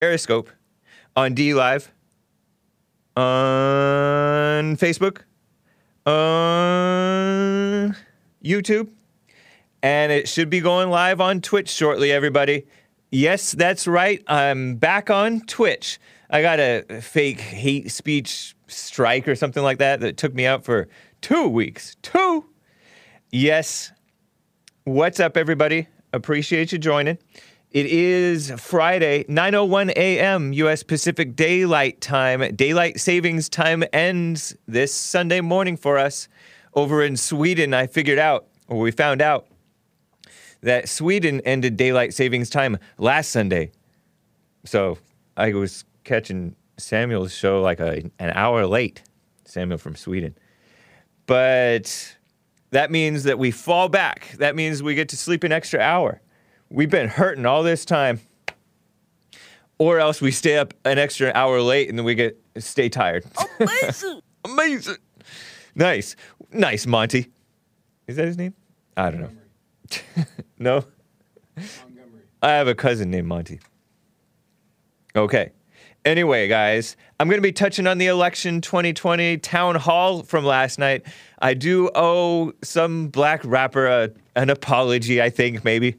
Periscope, on DLive, on Facebook, on YouTube, and it should be going live on Twitch shortly, everybody. Yes, that's right. I'm back on Twitch. I got a fake hate speech strike or something like that that took me out for two weeks. Two. Yes. What's up, everybody? Appreciate you joining. It is Friday, 9:01 a.m. U.S. Pacific Daylight Time. Daylight Savings Time ends this Sunday morning for us over in Sweden. I figured out, or we found out, that Sweden ended daylight savings time last Sunday. So I was catching Samuel's show like a, an hour late. Samuel from Sweden. But that means that we fall back. That means we get to sleep an extra hour. We've been hurting all this time. Or else we stay up an extra hour late and then we get stay tired. Amazing. Amazing. Nice. Nice, Monty. Is that his name? I don't know. no? Montgomery. I have a cousin named Monty. Okay. Anyway, guys, I'm going to be touching on the election 2020 town hall from last night. I do owe some black rapper a, an apology, I think, maybe.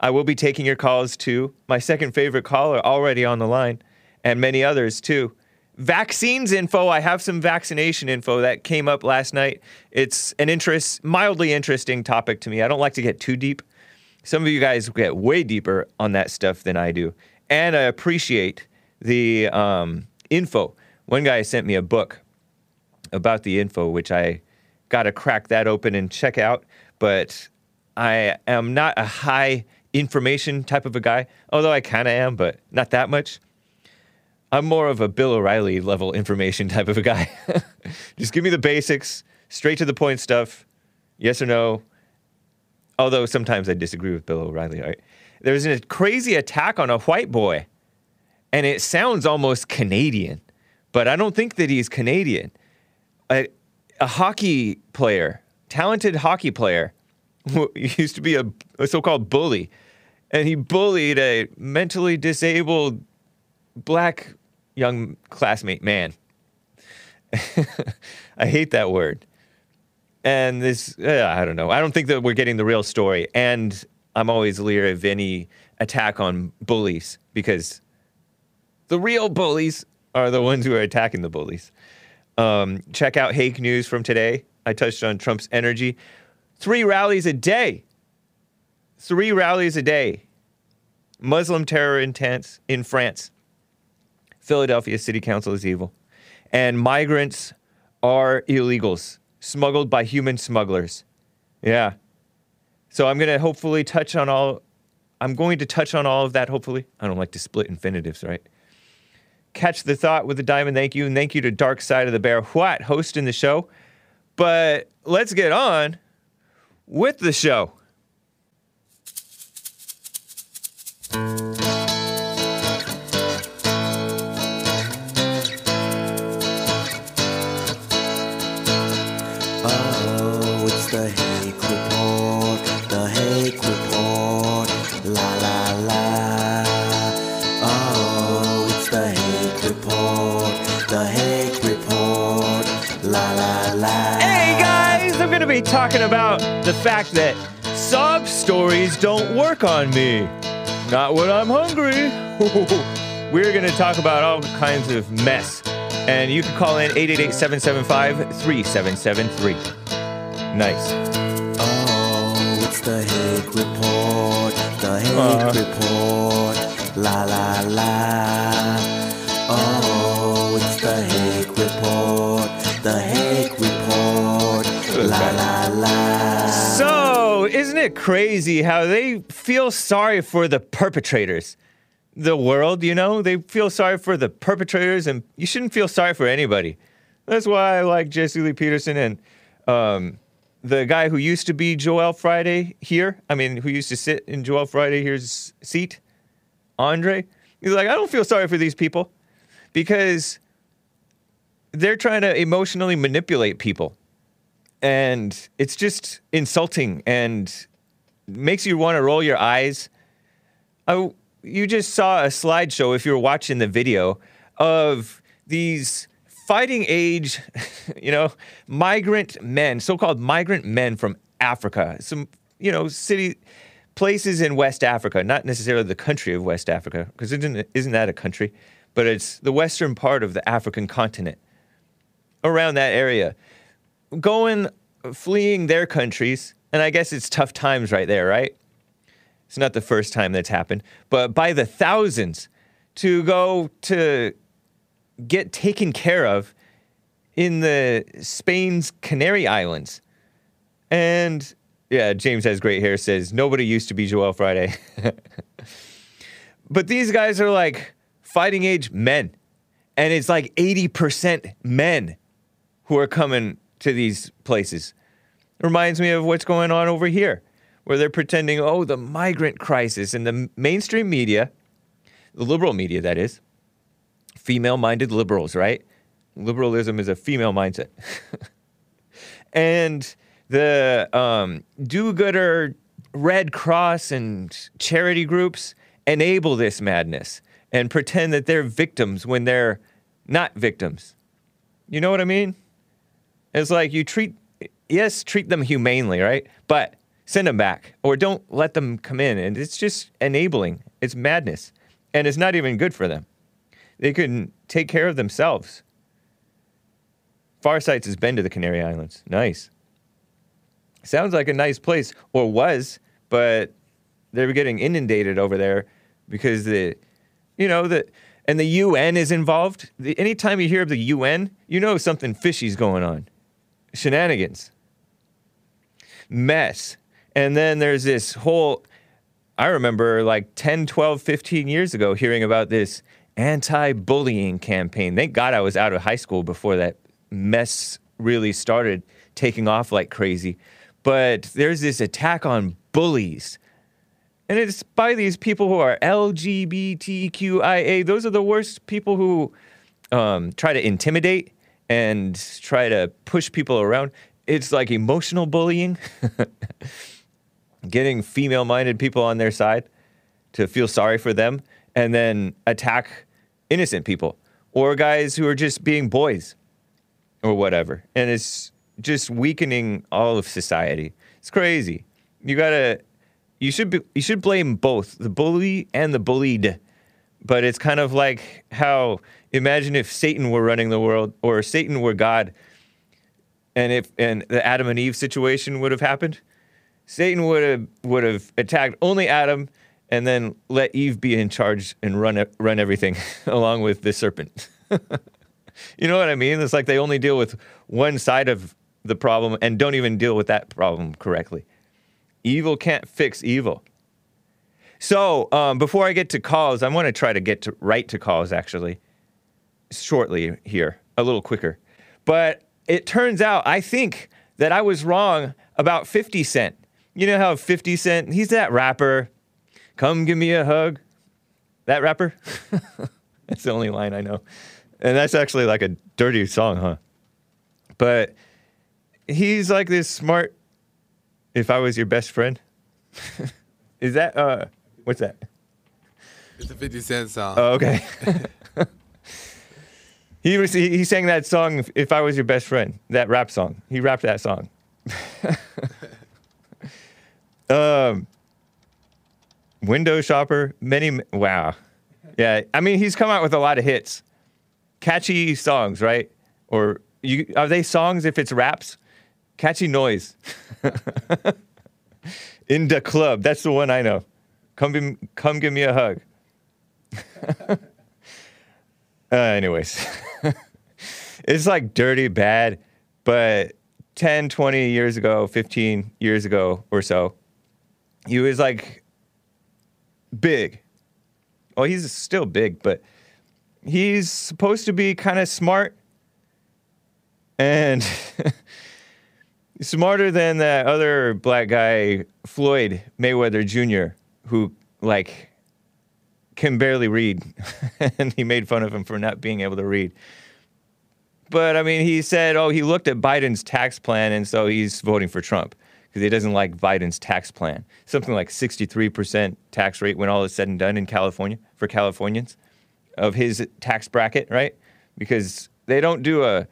I will be taking your calls too. My second favorite caller already on the line, and many others too. Vaccines info. I have some vaccination info that came up last night. It's an interest, mildly interesting topic to me. I don't like to get too deep. Some of you guys get way deeper on that stuff than I do, and I appreciate the um, info. One guy sent me a book about the info, which I got to crack that open and check out. But I am not a high information type of a guy, although I kind of am, but not that much. I'm more of a Bill O'Reilly level information type of a guy. Just give me the basics, straight to the point stuff, yes or no. Although sometimes I disagree with Bill O'Reilly, right? There's a crazy attack on a white boy, and it sounds almost Canadian, but I don't think that he's Canadian. A, a hockey player, talented hockey player, used to be a, a so called bully, and he bullied a mentally disabled black young classmate man. I hate that word. And this, uh, I don't know. I don't think that we're getting the real story. And I'm always leery of any attack on bullies because the real bullies are the ones who are attacking the bullies. Um, check out Hake News from today. I touched on Trump's energy. Three rallies a day. Three rallies a day. Muslim terror intense in France. Philadelphia City Council is evil. And migrants are illegals, smuggled by human smugglers. Yeah. So I'm going to hopefully touch on all I'm going to touch on all of that hopefully. I don't like to split infinitives, right? Catch the thought with a diamond thank you and thank you to Dark Side of the Bear What hosting the show. But let's get on with the show. Talking about the fact that sob stories don't work on me. Not when I'm hungry. We're going to talk about all kinds of mess. And you can call in 888 775 3773. Nice. Oh, it's the Hake Report, the Hake Uh. Report, la la la. Oh, it's the Hake Report, the Hake Isn't it crazy how they feel sorry for the perpetrators? The world, you know, they feel sorry for the perpetrators, and you shouldn't feel sorry for anybody. That's why I like Jesse Lee Peterson and um, the guy who used to be Joel Friday here. I mean, who used to sit in Joel Friday here's seat, Andre. He's like, I don't feel sorry for these people because they're trying to emotionally manipulate people and it's just insulting and makes you want to roll your eyes. I, you just saw a slideshow if you were watching the video of these fighting age, you know, migrant men, so-called migrant men from Africa. Some, you know, city places in West Africa, not necessarily the country of West Africa, because isn't isn't that a country? But it's the western part of the African continent. Around that area, going fleeing their countries, and I guess it's tough times right there, right? It's not the first time that's happened, but by the thousands to go to get taken care of in the Spain's Canary Islands. And yeah, James has great hair says nobody used to be Joel Friday. but these guys are like fighting age men. And it's like 80% men who are coming to these places. Reminds me of what's going on over here, where they're pretending, oh, the migrant crisis, and the mainstream media, the liberal media, that is, female minded liberals, right? Liberalism is a female mindset. and the um, do gooder Red Cross and charity groups enable this madness and pretend that they're victims when they're not victims. You know what I mean? It's like you treat, yes, treat them humanely, right? But send them back or don't let them come in. And it's just enabling. It's madness. And it's not even good for them. They can take care of themselves. Farsights has been to the Canary Islands. Nice. Sounds like a nice place, or was, but they were getting inundated over there because the, you know, the, and the UN is involved. The, anytime you hear of the UN, you know something fishy's going on. Shenanigans. Mess. And then there's this whole, I remember like 10, 12, 15 years ago hearing about this anti bullying campaign. Thank God I was out of high school before that mess really started taking off like crazy. But there's this attack on bullies. And it's by these people who are LGBTQIA. Those are the worst people who um, try to intimidate and try to push people around. It's like emotional bullying, getting female minded people on their side to feel sorry for them and then attack innocent people or guys who are just being boys or whatever. And it's just weakening all of society. It's crazy. You gotta, you should be, you should blame both the bully and the bullied. But it's kind of like how imagine if Satan were running the world or Satan were God, and if and the Adam and Eve situation would have happened. Satan would have would have attacked only Adam and then let Eve be in charge and run run everything along with the serpent. you know what I mean? It's like they only deal with one side of the problem and don't even deal with that problem correctly. Evil can't fix evil. So um, before I get to calls, I want to try to get to right to calls actually shortly here, a little quicker. But it turns out I think that I was wrong about 50 Cent. You know how 50 Cent, he's that rapper Come give me a hug. That rapper? that's the only line I know. And that's actually like a dirty song, huh? But he's like this smart. If I was your best friend, is that uh, what's that? It's a 50 Cent song. Oh, okay. he was he, he sang that song. If I was your best friend, that rap song. He rapped that song. um, window shopper, many wow. Yeah, I mean he's come out with a lot of hits. Catchy songs, right? Or you are they songs if it's raps? Catchy noise. In the club, that's the one I know. Come be, come give me a hug. uh, anyways. It's like dirty bad, but 10, 20 years ago, 15 years ago or so, he was like big. Well, he's still big, but he's supposed to be kind of smart and smarter than that other black guy, Floyd Mayweather Jr., who like can barely read, and he made fun of him for not being able to read. But I mean, he said, "Oh, he looked at Biden's tax plan, and so he's voting for Trump because he doesn't like Biden's tax plan. Something like 63% tax rate when all is said and done in California for Californians of his tax bracket, right? Because they don't do a,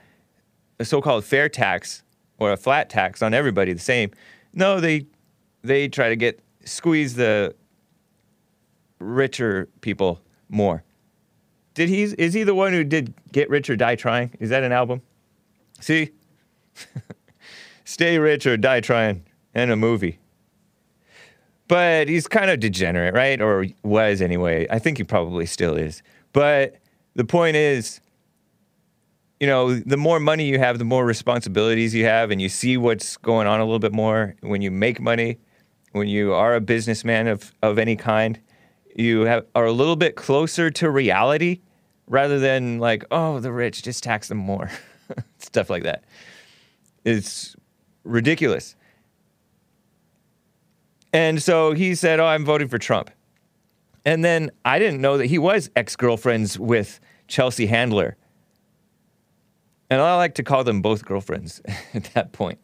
a so-called fair tax or a flat tax on everybody the same. No, they they try to get squeeze the richer people more. Did he is he the one who did Get Rich or Die Trying? Is that an album? See? Stay rich or die trying and a movie. But he's kind of degenerate, right? Or was anyway. I think he probably still is. But the point is, you know, the more money you have, the more responsibilities you have, and you see what's going on a little bit more. When you make money, when you are a businessman of, of any kind, you have, are a little bit closer to reality rather than like, oh, the rich, just tax them more. Stuff like that. It's ridiculous. And so he said, oh, I'm voting for Trump. And then I didn't know that he was ex girlfriends with Chelsea Handler. And I like to call them both girlfriends at that point.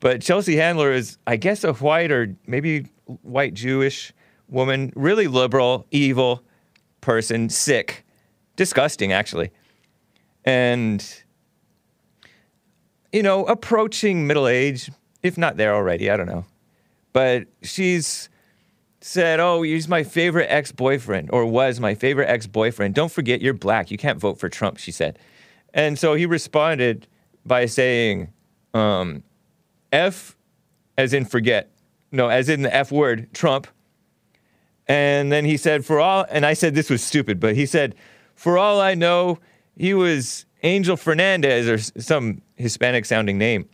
But Chelsea Handler is, I guess, a white or maybe white Jewish woman, really liberal, evil person, sick, disgusting, actually. And, you know, approaching middle age, if not there already, I don't know. But she's said, Oh, he's my favorite ex boyfriend, or was my favorite ex boyfriend. Don't forget you're black. You can't vote for Trump, she said. And so he responded by saying, um, F as in forget. No, as in the F word, Trump. And then he said, For all, and I said this was stupid, but he said, For all I know, he was Angel Fernandez or some Hispanic sounding name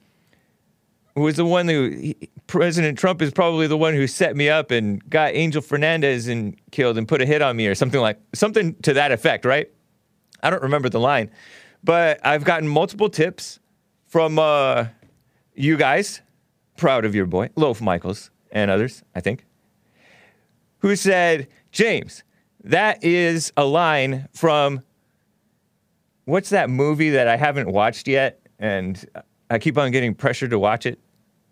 was the one who he, President Trump is probably the one who set me up and got Angel Fernandez and killed and put a hit on me or something like something to that effect, right? I don't remember the line, but I've gotten multiple tips from uh, you guys, proud of your boy, Loaf Michaels and others, I think, who said, James, that is a line from what's that movie that I haven't watched yet? And I keep on getting pressured to watch it,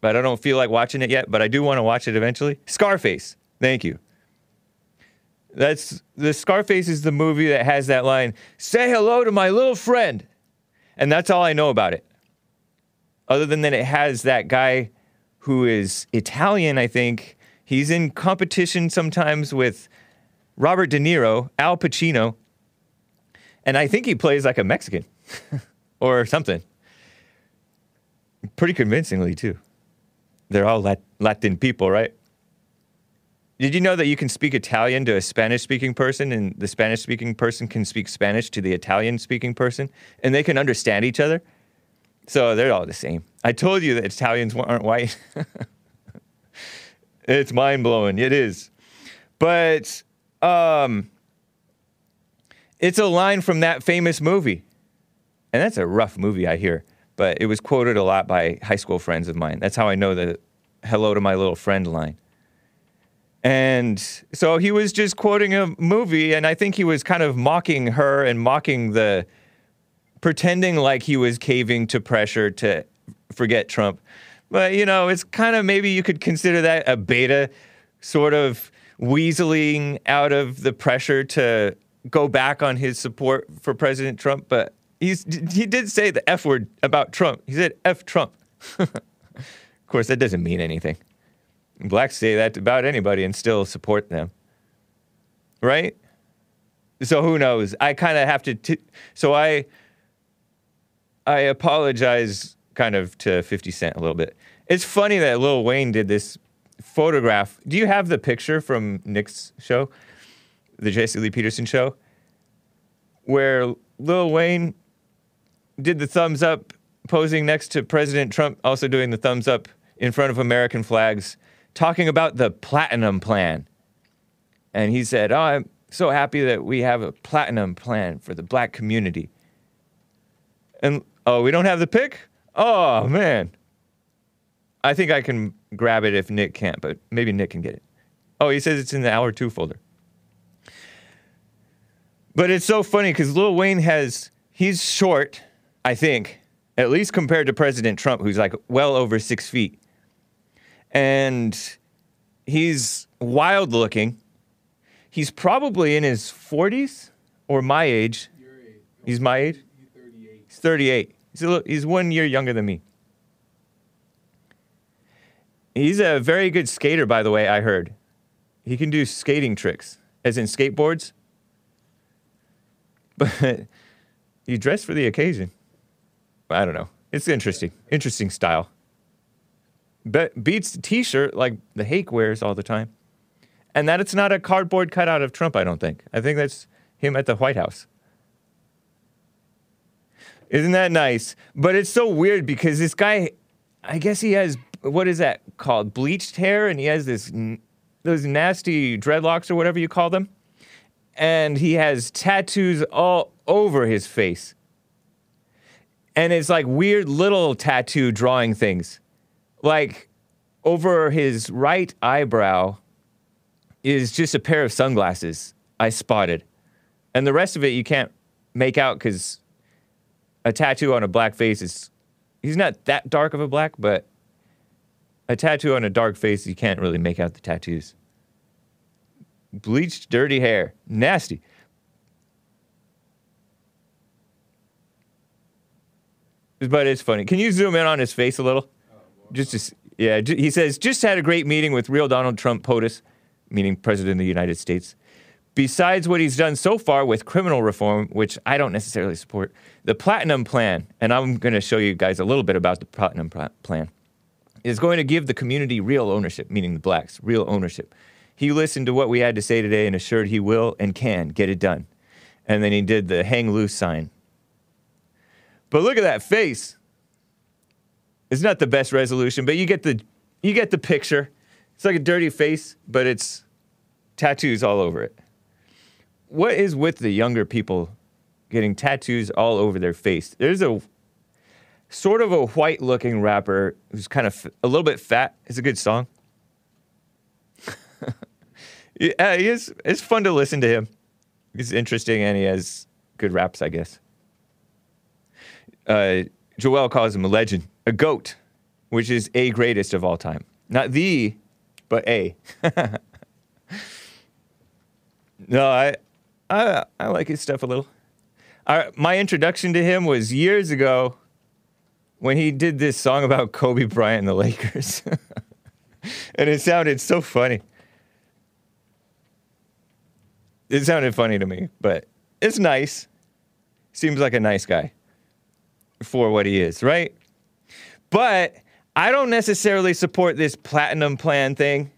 but I don't feel like watching it yet, but I do want to watch it eventually. Scarface. Thank you. That's the Scarface is the movie that has that line, say hello to my little friend. And that's all I know about it. Other than that, it has that guy who is Italian, I think. He's in competition sometimes with Robert De Niro, Al Pacino, and I think he plays like a Mexican or something. Pretty convincingly, too. They're all Lat- Latin people, right? Did you know that you can speak Italian to a Spanish speaking person and the Spanish speaking person can speak Spanish to the Italian speaking person and they can understand each other? So they're all the same. I told you that Italians aren't white. it's mind blowing. It is. But um, it's a line from that famous movie. And that's a rough movie, I hear. But it was quoted a lot by high school friends of mine. That's how I know the hello to my little friend line. And so he was just quoting a movie, and I think he was kind of mocking her and mocking the, pretending like he was caving to pressure to forget Trump. But, you know, it's kind of maybe you could consider that a beta sort of weaseling out of the pressure to go back on his support for President Trump. But he's, he did say the F word about Trump. He said F Trump. of course, that doesn't mean anything. Blacks say that about anybody and still support them. Right? So who knows? I kind of have to. T- so I. I apologize kind of to 50 Cent a little bit. It's funny that Lil Wayne did this photograph. Do you have the picture from Nick's show, the Jesse Lee Peterson show, where Lil Wayne did the thumbs up posing next to President Trump, also doing the thumbs up in front of American flags, talking about the platinum plan. And he said, Oh, I'm so happy that we have a platinum plan for the black community. And oh, we don't have the pic? Oh, man. I think I can grab it if Nick can't, but maybe Nick can get it. Oh, he says it's in the hour two folder. But it's so funny because Lil Wayne has, he's short, I think, at least compared to President Trump, who's like well over six feet. and he's wild looking. He's probably in his 40s or my age. He's my age. He's 38. He's, a little, he's one year younger than me. He's a very good skater, by the way, I heard. He can do skating tricks, as in skateboards. But you dress for the occasion. I don't know. It's interesting. Interesting style. But beats the t-shirt like the Hake wears all the time. And that it's not a cardboard cutout of Trump, I don't think. I think that's him at the White House. Isn't that nice? But it's so weird because this guy, I guess he has what is that called? Bleached hair, and he has this those nasty dreadlocks or whatever you call them, and he has tattoos all over his face, and it's like weird little tattoo drawing things, like over his right eyebrow is just a pair of sunglasses I spotted, and the rest of it you can't make out because a tattoo on a black face is he's not that dark of a black, but a tattoo on a dark face, you can't really make out the tattoos. Bleached, dirty hair. Nasty. But it's funny. Can you zoom in on his face a little? Just to, yeah, he says, just had a great meeting with real Donald Trump POTUS, meaning President of the United States. Besides what he's done so far with criminal reform, which I don't necessarily support, the Platinum Plan, and I'm going to show you guys a little bit about the Platinum Pla- Plan is going to give the community real ownership, meaning the blacks, real ownership. He listened to what we had to say today and assured he will and can get it done. And then he did the hang loose sign. But look at that face. It's not the best resolution, but you get the you get the picture. It's like a dirty face, but it's tattoos all over it. What is with the younger people getting tattoos all over their face? There's a sort of a white looking rapper who's kind of f- a little bit fat. It's a good song. yeah, he is, it's fun to listen to him. He's interesting and he has good raps, I guess. Uh, Joel calls him a legend, a goat, which is a greatest of all time. Not the, but a. no, I, I, I like his stuff a little. I, my introduction to him was years ago when he did this song about Kobe Bryant and the Lakers. and it sounded so funny. It sounded funny to me, but it's nice. Seems like a nice guy for what he is, right? But I don't necessarily support this platinum plan thing.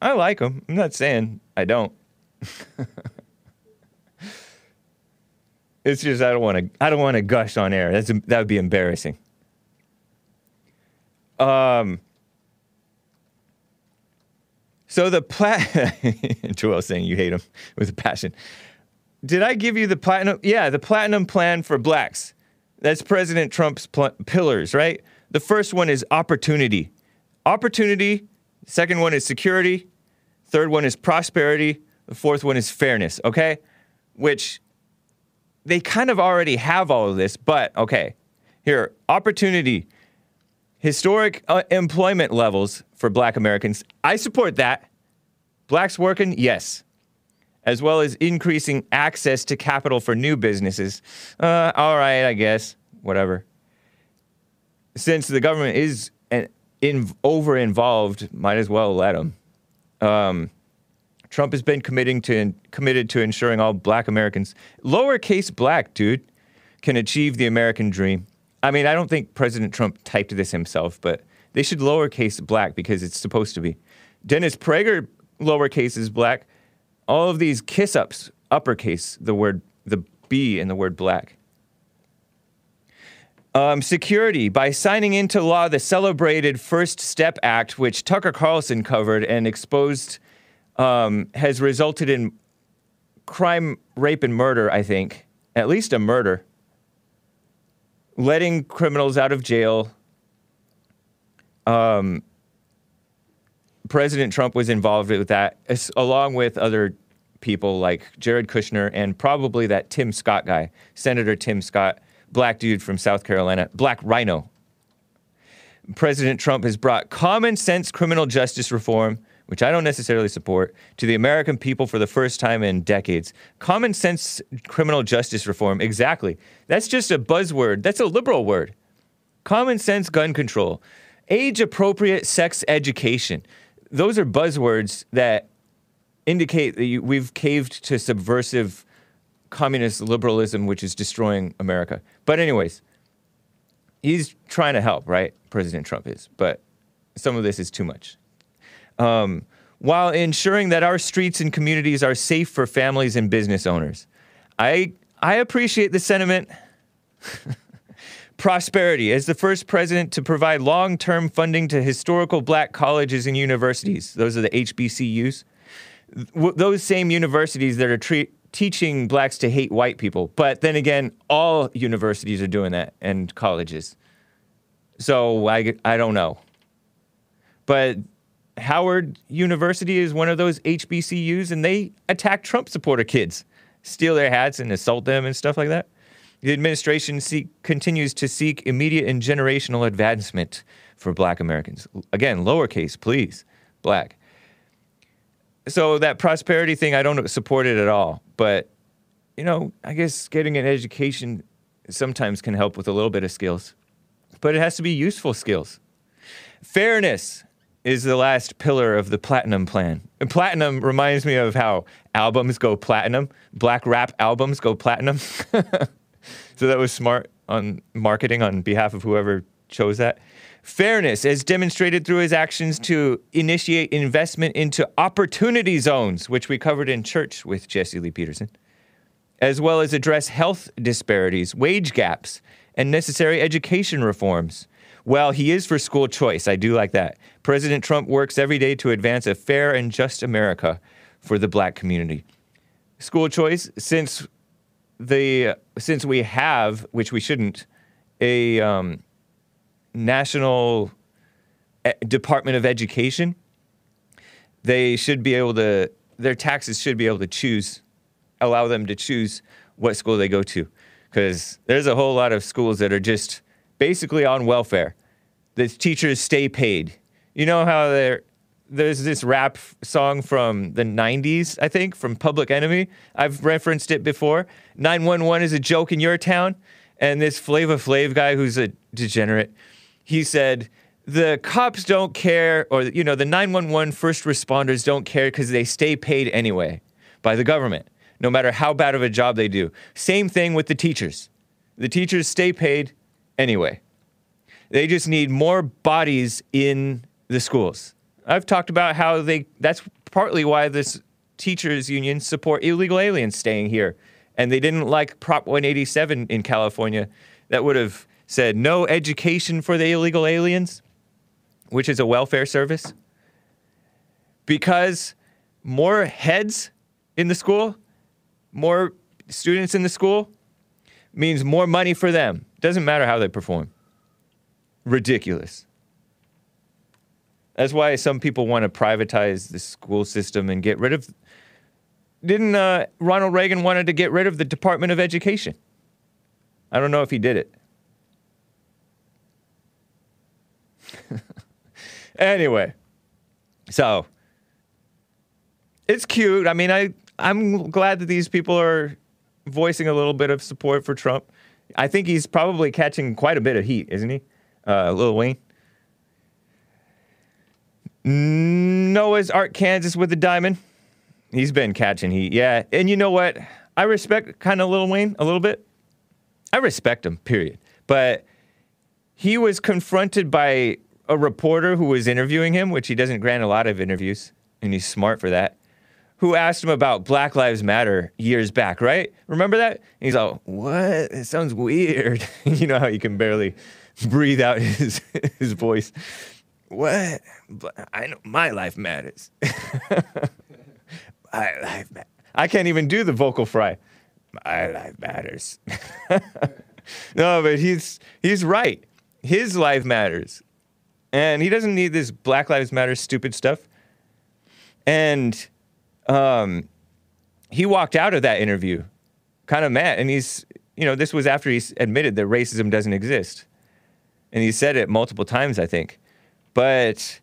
I like him. I'm not saying I don't. It's just I don't want to. I don't want to gush on air. That's that would be embarrassing. Um. So the plat. Joel saying you hate him with a passion. Did I give you the platinum? Yeah, the platinum plan for blacks. That's President Trump's pl- pillars, right? The first one is opportunity. Opportunity. Second one is security. Third one is prosperity. The fourth one is fairness. Okay, which they kind of already have all of this, but okay. Here, opportunity, historic uh, employment levels for black Americans. I support that. Blacks working, yes. As well as increasing access to capital for new businesses. Uh, all right, I guess. Whatever. Since the government is in, over involved, might as well let them. Um, Trump has been committing to committed to ensuring all black Americans, lowercase black, dude, can achieve the American dream. I mean, I don't think President Trump typed this himself, but they should lowercase black because it's supposed to be. Dennis Prager, lowercase is black. All of these kiss ups, uppercase, the word, the B in the word black. Um, security by signing into law the celebrated First Step Act, which Tucker Carlson covered and exposed um, has resulted in crime, rape, and murder, I think. At least a murder. Letting criminals out of jail. Um, President Trump was involved with that, as- along with other people like Jared Kushner and probably that Tim Scott guy, Senator Tim Scott, black dude from South Carolina, black rhino. President Trump has brought common sense criminal justice reform, which I don't necessarily support, to the American people for the first time in decades. Common sense criminal justice reform, exactly. That's just a buzzword. That's a liberal word. Common sense gun control, age appropriate sex education. Those are buzzwords that indicate that you, we've caved to subversive communist liberalism, which is destroying America. But, anyways, he's trying to help, right? President Trump is. But some of this is too much. Um, while ensuring that our streets and communities are safe for families and business owners. I, I appreciate the sentiment. Prosperity. As the first president to provide long term funding to historical black colleges and universities, those are the HBCUs, those same universities that are tre- teaching blacks to hate white people. But then again, all universities are doing that and colleges. So I, I don't know. But Howard University is one of those HBCUs, and they attack Trump supporter kids, steal their hats and assault them and stuff like that. The administration seek, continues to seek immediate and generational advancement for black Americans. Again, lowercase, please, black. So that prosperity thing, I don't support it at all. But, you know, I guess getting an education sometimes can help with a little bit of skills, but it has to be useful skills. Fairness is the last pillar of the platinum plan. And platinum reminds me of how albums go platinum, black rap albums go platinum. so that was smart on marketing on behalf of whoever chose that. Fairness, as demonstrated through his actions to initiate investment into opportunity zones, which we covered in church with Jesse Lee Peterson, as well as address health disparities, wage gaps, and necessary education reforms. Well, he is for school choice. I do like that. President Trump works every day to advance a fair and just America for the black community. School choice, since the since we have, which we shouldn't, a um, national e- Department of Education, they should be able to. Their taxes should be able to choose, allow them to choose what school they go to, because there's a whole lot of schools that are just basically on welfare. The teachers stay paid. You know how there there's this rap song from the 90s, I think, from Public Enemy. I've referenced it before. 911 is a joke in your town. And this Flavor Flav guy who's a degenerate, he said, the cops don't care, or, you know, the 911 first responders don't care because they stay paid anyway by the government, no matter how bad of a job they do. Same thing with the teachers. The teachers stay paid anyway. They just need more bodies in the schools. I've talked about how they that's partly why this teachers union support illegal aliens staying here. And they didn't like Prop 187 in California that would have said no education for the illegal aliens, which is a welfare service. Because more heads in the school, more students in the school means more money for them. Doesn't matter how they perform. Ridiculous. That's why some people want to privatize the school system and get rid of. Didn't uh, Ronald Reagan wanted to get rid of the Department of Education? I don't know if he did it. anyway, so it's cute. I mean, I I'm glad that these people are voicing a little bit of support for Trump. I think he's probably catching quite a bit of heat, isn't he, uh, Lil Wayne? Noah's Ark Kansas with the diamond. He's been catching heat, yeah. And you know what? I respect kind of Lil Wayne a little bit. I respect him, period. But he was confronted by a reporter who was interviewing him, which he doesn't grant a lot of interviews, and he's smart for that. Who asked him about Black Lives Matter years back, right? Remember that? And he's like, "What? It sounds weird." you know how he can barely breathe out his his voice. What? But I know my life matters. my life ma- I can't even do the vocal fry. My life matters. no, but he's he's right. His life matters. And he doesn't need this Black Lives Matter stupid stuff. And um, he walked out of that interview kind of mad. And he's, you know, this was after he admitted that racism doesn't exist. and he said it multiple times, I think. But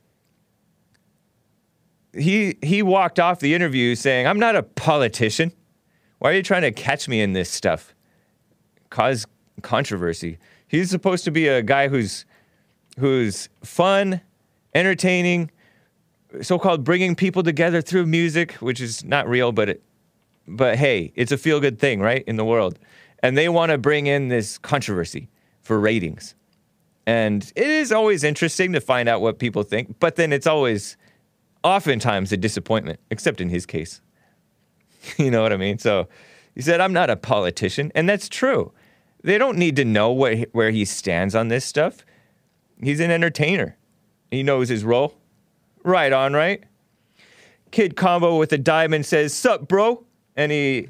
he he walked off the interview saying, "I'm not a politician. Why are you trying to catch me in this stuff? Cause controversy." He's supposed to be a guy who's who's fun, entertaining, so-called bringing people together through music, which is not real, but it, but hey, it's a feel-good thing, right, in the world. And they want to bring in this controversy for ratings. And it is always interesting to find out what people think, but then it's always oftentimes a disappointment, except in his case. you know what I mean? So he said, I'm not a politician. And that's true. They don't need to know what, where he stands on this stuff. He's an entertainer. He knows his role. Right on, right? Kid combo with a diamond says, Sup, bro? And he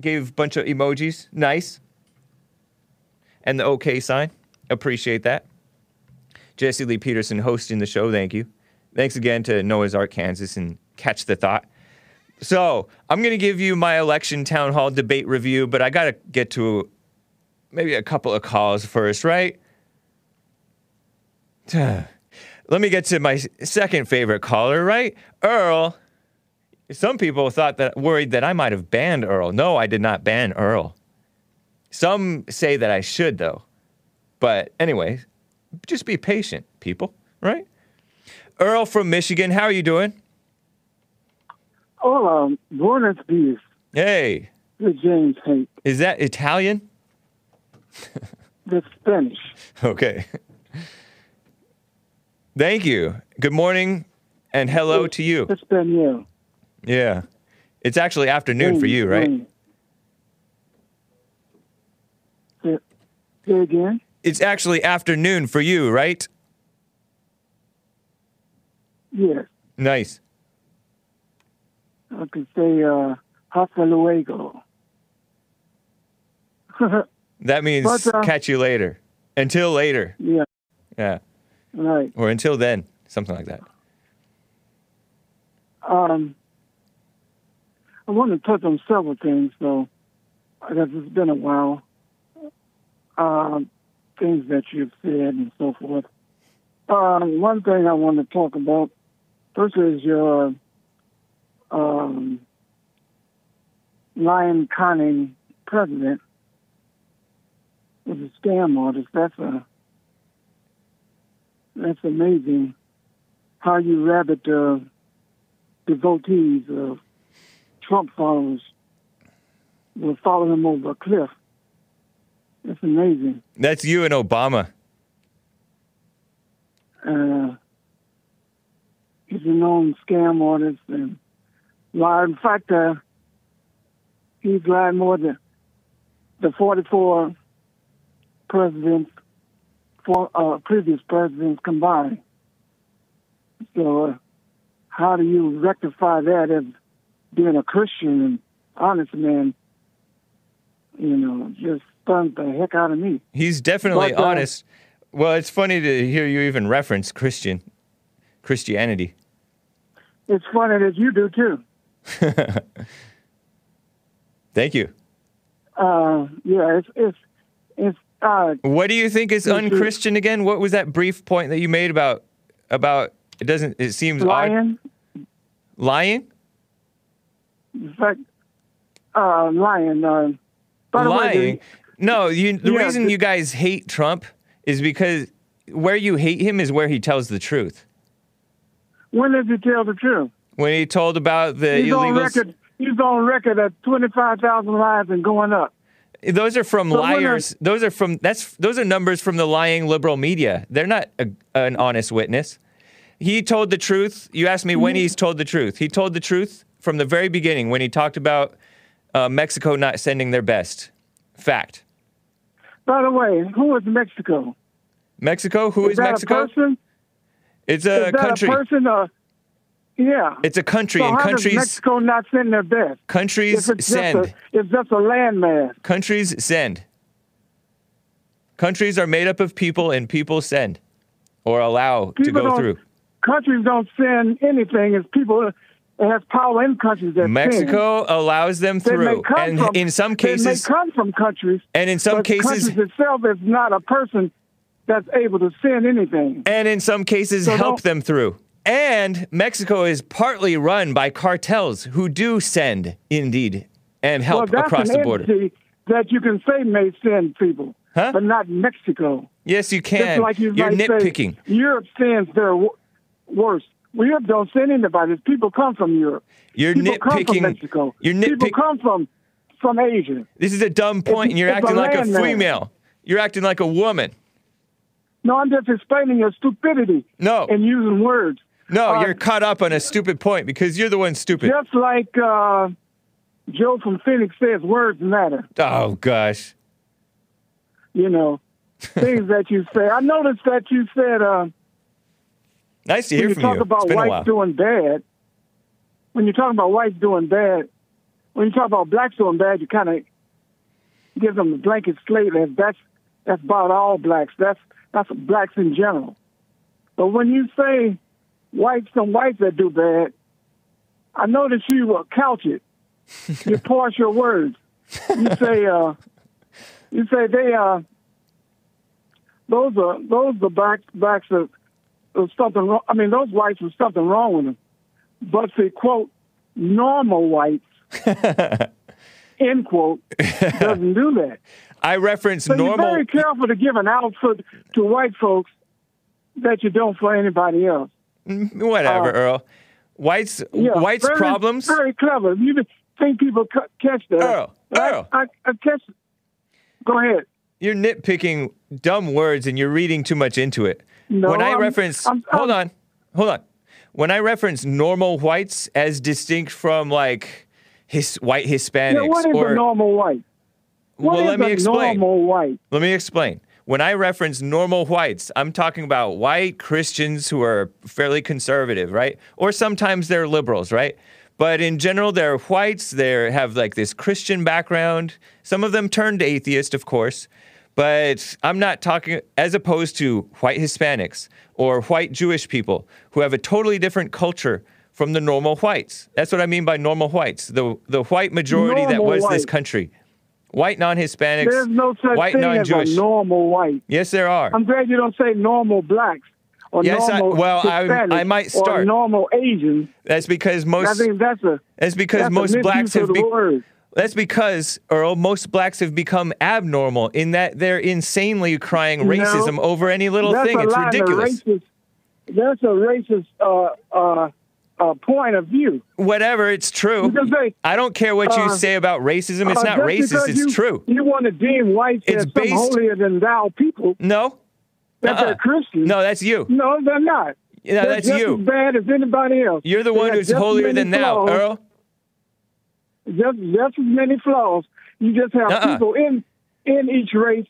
gave a bunch of emojis. Nice. And the OK sign. Appreciate that. Jesse Lee Peterson hosting the show. Thank you. Thanks again to Noah's Ark, Kansas, and Catch the Thought. So I'm going to give you my election town hall debate review, but I got to get to maybe a couple of calls first, right? Let me get to my second favorite caller, right? Earl. Some people thought that worried that I might have banned Earl. No, I did not ban Earl. Some say that I should though. But anyway, just be patient, people, right? Earl from Michigan, how are you doing? Hola, buenos dias. Hey, James Hake. is that Italian? The Spanish. Okay. Thank you. Good morning and hello to you. Espanol. Yeah. It's actually afternoon for you, right? Say, say again? It's actually afternoon for you, right? Yes. Nice. I can say uh, hasta luego. That means But, uh, catch you later. Until later. yeah, Yeah. right. Or until then. Something like that. Um, I want to touch on several things, though, because it's been a while. Um, things that you've said and so forth. Um, one thing I want to talk about first is your um, lion conning president with a scam artist. That's a that's amazing. How you rabbit uh, devotees of Trump followers will follow him over a cliff. It's amazing. That's you and Obama. Uh, he's a known scam artist and lied. In fact, uh, he's lied more than the 44 presidents, for, uh, previous presidents combined. So, uh, how do you rectify that as being a Christian and honest man? You know, just stunned the heck out of me. He's definitely But, uh, honest. Well, it's funny to hear you even reference Christian Christianity. It's funny that you do too. Thank you. Uh, yeah, it's it's it's uh, What do you think is unchristian again? What was that brief point that you made about about it doesn't it seems odd lying. lying? In fact, uh, lying. Uh, by the way. No, you, the Yeah, reason you guys hate Trump is because where you hate him is where he tells the truth. when did he tell the truth? When he told about the He's on record. He's on record at twenty five thousand lives and going up. Those are from I- liars. Those are from that's those are numbers from the lying liberal media. They're not a, an honest witness. He told the truth. You asked me when Mm-hmm. he's told the truth. He told the truth from the very beginning when he talked about uh, Mexico not sending their best. Fact. By the way, who is Mexico? Mexico? Who is, that Mexico? It's a is country. a person? Or, yeah. It's a country, so and countries Mexico not send their best? countries send. just a, it's just a landmass. Countries send. Countries are made up of people, and people send or allow to People go don't- through. Countries don't send anything. It's people that have power in countries that send. Mexico allows them through, come and from, in some cases, they come from countries, and in some cases, countries itself is not a person that's able to send anything. and in some cases So help them through. And Mexico is partly run by cartels who do send, indeed, and help well, across the border. that you can say may send people, Huh? but not Mexico. Yes, you Just can. like you You're nitpicking. Europe sends their wo- worst. Well, Europe don't send anybody. People come from Europe. You're people come from nitpicking. Mexico. You're People come from from Asia. This is a dumb point, and you're it's a acting like a female. You're acting like a woman. No, I'm just explaining your stupidity No. And using words. No, Uh, you're caught up on a stupid point because you're the one stupid. Just like uh, Joe from Phoenix says, words matter. Oh gosh. You know, things that you say. I noticed that you said uh, Nice to hear you from talk you. about It's been a whites doing bad. When you talk about whites doing bad, when you talk about blacks doing bad, you kind of give them a blanket slate. And that's that's about all blacks. That's that's blacks in general. But when you say whites, some whites that do bad, I notice you uh, couch it. You parse your words. You say, uh, you say they uh, those are those are blacks blacks are, are something wrong. I mean, those whites are something wrong with them. But the quote normal whites end quote doesn't do that. I reference So you're very careful to give an outfit to white folks that you don't for anybody else. Whatever, uh, Earl. Whites. Yeah, whites very, problems. Very clever. You think people ca- catch that? Earl, I- Earl. I, I catch. Go ahead. You're nitpicking dumb words and you're reading too much into it. No, when I I'm- reference, I'm- hold I'm- on, hold on. When I reference normal whites as distinct from like his white Hispanics Yeah, what is or a normal white? What well, let me a explain. normal white? Let me explain. When I reference normal whites, I'm talking about white Christians who are fairly conservative, right? Or sometimes they're liberals, right? But in general, they're whites. They have like this Christian background. Some of them turned atheist, of course. But I'm not talking as opposed to white Hispanics or white Jewish people who have a totally different culture from the normal whites. That's what I mean by normal whites. The the white majority that Normal was this country. White non-Hispanics, There's no such white thing as non-Jewish. a normal white. Yes, there are. I'm glad you don't say normal blacks or Yes, I- normal well, I- I might or start. normal Asians. That's because most. I think that's a That's because that's most blacks have. of the Be, word. that's because Earl, most blacks have become abnormal in that they're insanely crying racism over any little thing. It's ridiculous. Racist, that's a racist uh, uh, uh, point of view. Whatever, it's true. Say, I don't care what you uh, say about racism. It's Uh, not racist. It's you, true. You want to deem whites It's as based- holier than thou people No. that Uh-uh. they're Christians. No, that's you. No, they're not. No, they're that's just you. as bad as anybody else. You're the They one who's holier than thou, Earl. Just, just as many flaws. You just have Uh-uh. people in in each race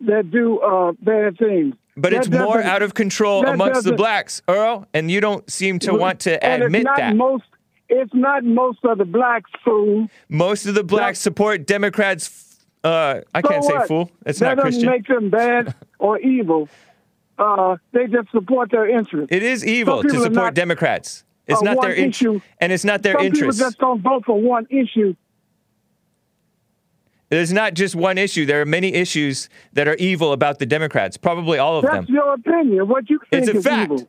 that do uh, bad things. But That it's more out of control amongst the blacks, Earl, and you don't seem to want to admit it's not that. Most, it's not most of the blacks, fool. Most of the blacks support Democrats. Uh, I So can't say what? fool. That's that not doesn't make them bad or evil. Uh, they just support their interests. it is evil to support not- Democrats. It's uh, not their issue. and it's not their Some interests. people just don't vote for one issue. There's not just one issue. There are many issues that are evil about the Democrats. Probably all of That's them. That's your opinion. What you think It's a is fact. evil.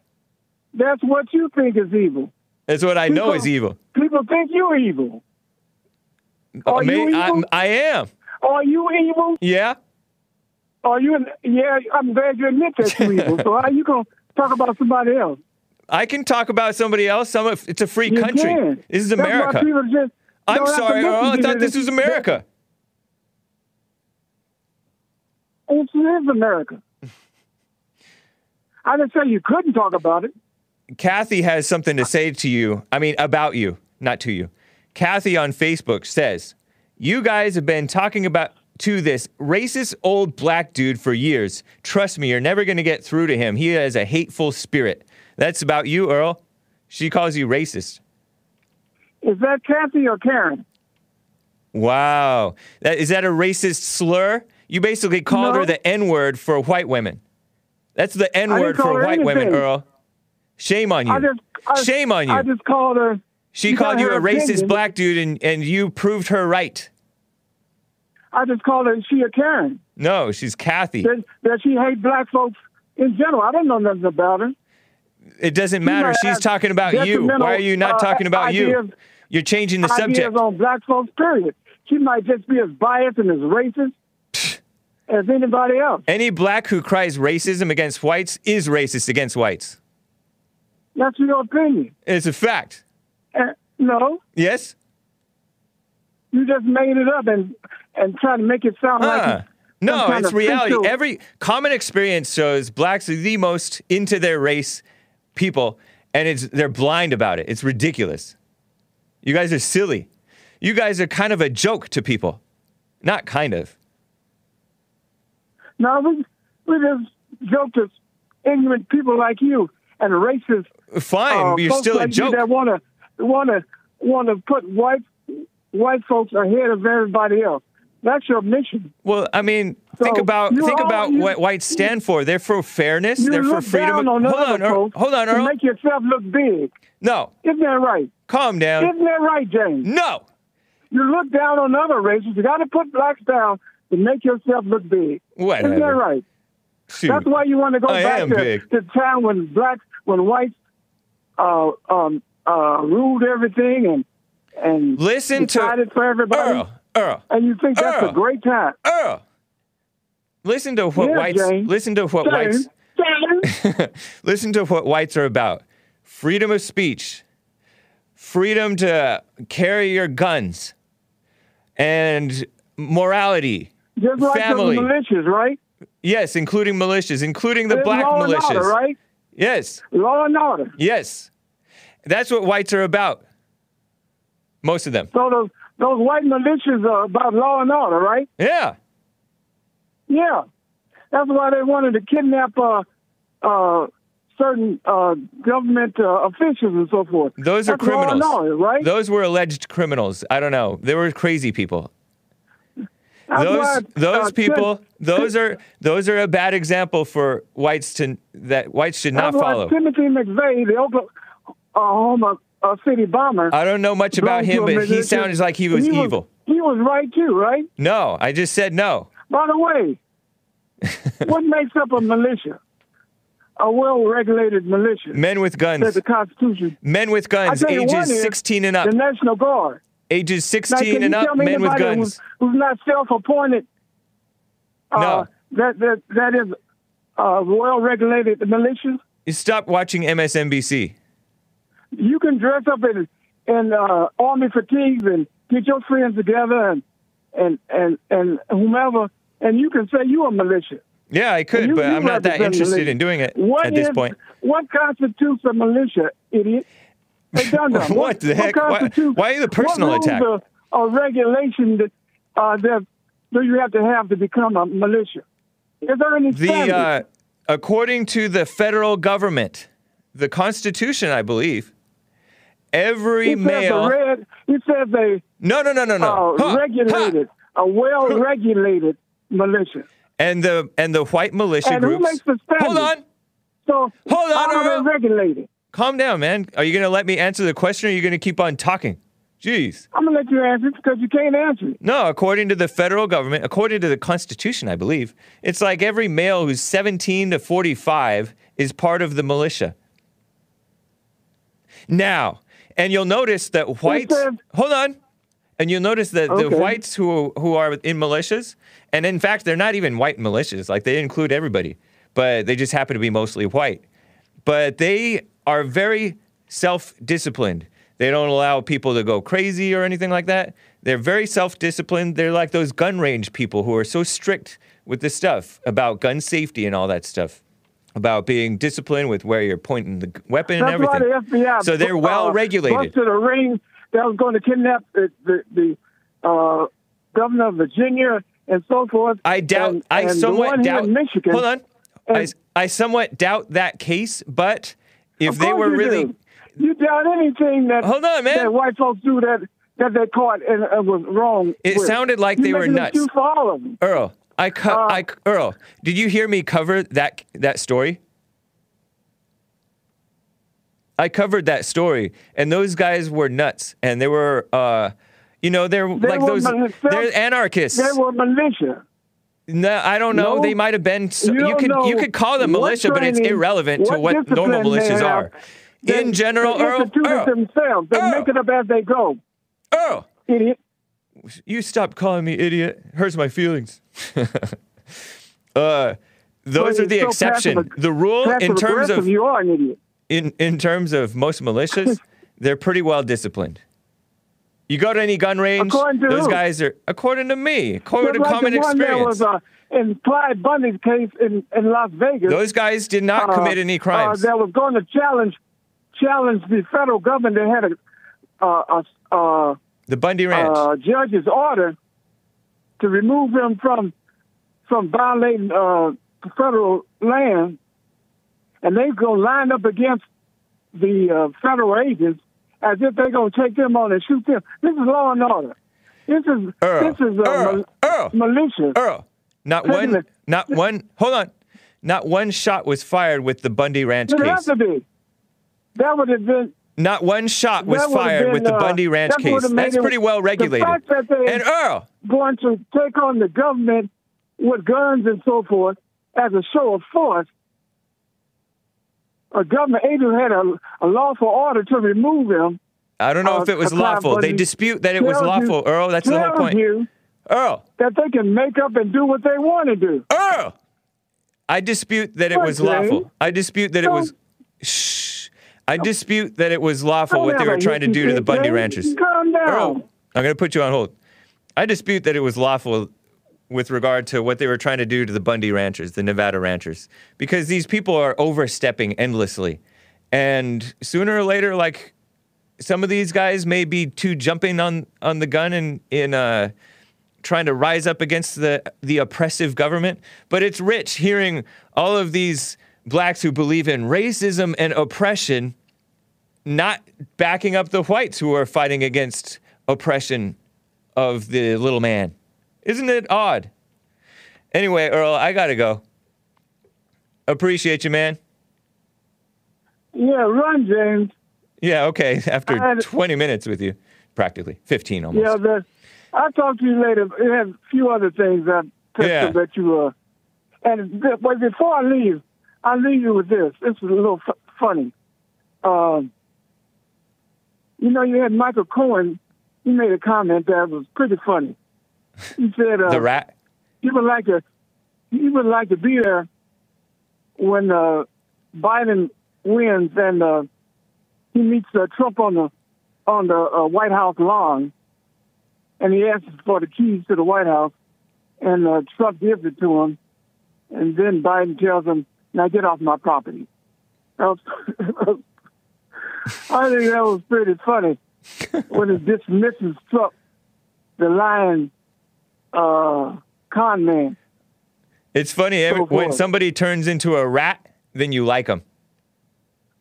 That's what you think is evil. That's what I know is evil. People think you're evil. Oh, are May- you evil? I am. Are you evil? Yeah. Are you? Yeah, I'm glad you admit that you're evil. So how are you gonna talk about somebody else? I can talk about somebody else. Some it's a free You country. can. This is America. people just I'm don't have to sorry, Earl. Oh, I thought this was America. It is America. I didn't say you couldn't talk about it. Kathy has something to say to you. I mean, about you, not to you. Kathy on Facebook says, You guys have been talking about to this racist old black dude for years. Trust me, you're never going to get through to him. He has a hateful spirit. That's about you, Earl. She calls you racist. Is that Kathy or Karen? Wow. That, is that a racist slur? You basically called No. her the N word for white women. That's the N word for white women. Earl. Shame on you. I just, I, Shame on you. I just called her. She You called you a racist black dude, and, and you proved her right. I just called her she a Karen. No, she's Kathy. That, that she hate black folks in general. I don't know nothing about her. It doesn't matter. might She's talking about you. Why are you not uh, talking about you? ideas- You're changing the Ideas subject. on black folks, period. She might just be as biased and as racist as anybody else. Any black who cries racism against whites is racist against whites. That's your opinion. It's a fact. Uh, no, Yes? you just made it up and and trying to make it sound Huh. like it's No, it's reality. official- Every common experience shows blacks are the most into their race people, and it's they're blind about it. It's ridiculous. You guys are silly. You guys are kind of a joke to people. Not kind of. No, we we just joke to ignorant people like you and racist Fine, uh, but you're still a like you joke. that want to want to want to put white white folks ahead of everybody else. That's your mission. Well, I mean, think about think all- about you- what whites stand for. They're for fairness. They're for freedom. on hold on, Earl. hold on, Earl. make yourself look big. No, Isn't that right? calm down. Isn't that right, James? No, You look down on other races. You got to put blacks down to make yourself look big. Isn't that right? Shoot. That's why you want to go I back to the time when blacks, when whites, uh, um, uh, ruled everything and and Listen to for everybody. Earl. Earl. And you think that's a great time? Earl. Listen to what Yeah, whites. James. Listen to what whites. James, James. Listen to what whites are about. Freedom of speech, freedom to carry your guns, and morality. Just like Family. the militias, right? Yes, including militias, including the There's black law and militias. order, right? Yes, Law and order. yes. That's what whites are about. Most of them. So those those white militias are about law and order, right? Yeah. Yeah, that's why they wanted to kidnap uh, uh, certain uh, government uh, officials and so forth. Those are That's and criminals. order, right? Those were alleged criminals. I don't know. They were crazy people. Those those uh, people those are those are a bad example for whites to that whites should not follow. Timothy McVeigh, the Oklahoma uh, City bomber, I don't know much about him, but he sounded like he was he evil. he was right too, right? No, I just said no. By the way, what makes up a militia? A well-regulated militia. Men with guns. the Constitution. Men with guns, I tell you one ages is 16 and up. The National Guard. Ages 16 can and up, men with guns. Who's, who's not self-appointed? Uh, No. That that that is uh, well-regulated militia. You stop watching MSNBC. You can dress up in in uh, army fatigues and get your friends together and and and and whomever, and you can say you're a militia. Yeah, I could, You- but you I'm not that interested militia. in doing it What at this point. What constitutes a militia, idiot? Hey, Dun Dun, What the heck? Why- why are you the personal what attack? of, of regulation that, uh, that do you have to have to become a militia? Is there any The uh, according to the federal government, the Constitution, I believe, every it says male. a red. It says a no, no, no, no, no. uh, Huh, huh. regulated, a well-regulated militia. And the and the white militia And groups. Hold on. So Hold on, how are they regulated? Calm down, man. Are you gonna let me answer the question, or are you gonna keep on talking? Jeez. I'm gonna let you answer it because you can't answer it. No, according to the federal government, according to the Constitution, I believe, it's like every male who's 17 to 45 is part of the militia. Now, and you'll notice that whites. hold on. And you'll notice that the whites who who are in militias, and in fact, they're not even white militias. Like they include everybody, but they just happen to be mostly white. But they are very self-disciplined. They don't allow people to go crazy or anything like that. They're very self-disciplined. They're like those gun range people who are so strict with this stuff about gun safety and all that stuff, about being disciplined with where you're pointing the weapon and That's why everything. the FBI. So they're uh, well regulated. Busted a ring that was going to kidnap the the, the uh, governor of Virginia and so forth. I doubt. And, I and somewhat doubt. Michigan. Hold on. I, I somewhat doubt that case, but if they were you really, do. you doubt anything that Hold on, man. that white folks do that that they caught and uh, was wrong. It with. sounded like You they were nuts. for all them. Earl, I, co- Uh, I Earl, did you hear me cover that that story? I covered that story, and those guys were nuts, and they were uh, You know, they're They like those. They're anarchists. They were militia. No, I don't know. No, they might have been. So, you you, could you could call them militia, but it's irrelevant to what normal militias are. They- In general, they Earl, Earl, themselves. They Earl. make it up as they go. Earl, Idiot. you stop calling me idiot. Hurts my feelings. uh, those Well, are the so exception. passive- the rule in terms of you are an idiot. in in terms of most militias, they're pretty well disciplined. You go to any gun range, According to those who? guys are according to me, according Just to like common the one that experience. was uh, in Clyde Bundy's case in, in Las Vegas. those guys did not uh, commit any crimes. Uh, that was going to challenge challenge the federal government. They had a uh, a, uh, the Bundy Ranch. uh, judge's order to remove him from from violating uh, federal land, and they go line up against the uh, federal agents as if they're going to take them on and shoot them. This is law and order. This is Earl, this is uh, Earl, mal- Earl, malicious. Earl, not Listen one, not one. Hold on, not one shot was fired with the Bundy Ranch It case. has to be. That would have been Not one shot was fired been, with the uh, Bundy Ranch that case. That's it- pretty well regulated. that And Earl, going to take on the government with guns and so forth as a show of force. A government agent had a, a lawful order to remove him. I don't know uh, if it was lawful. They dispute that it was tells you- lawful. Earl, that's the whole point. you Earl, that they can make up and do what they want to do. Earl, I dispute that it was lawful. I dispute that it was. Shh. I dispute that it was lawful what they were trying to do to the Bundy ranchers. Calm down. Earl, I'm going to put you on hold. I dispute that it was lawful with regard to what they were trying to do to the Bundy ranchers, the Nevada ranchers, because these people are overstepping endlessly. And sooner or later, like some of these guys may be too jumping on, on the gun and in uh, trying to rise up against the, the oppressive government. But it's rich hearing all of these blacks who believe in racism and oppression not backing up the whites who are fighting against oppression of the little man. Isn't it odd? Anyway, Earl, I gotta go. Appreciate you, man. Yeah, run, James. Yeah, okay. After I had- 20 minutes with you, practically 15 almost. Yeah, the, I'll talk to you later. I have a few other things that Yeah. that you uh. And but before I leave, I'll leave you with this. This is a little f- funny. Um, you know, you had Michael Cohen. He made a comment that was pretty funny. He said, uh, the rat. he would like to he would like to be there when uh, Biden wins and uh, he meets uh, Trump on the on the uh, White House lawn, and he asks for the keys to the White House, and uh, Trump gives it to him, and then Biden tells him, "Now get off my property." Was, I think that was pretty funny when he dismisses Trump, the lying uh, con man. It's funny eh, Go when somebody turns into a rat, then you like them.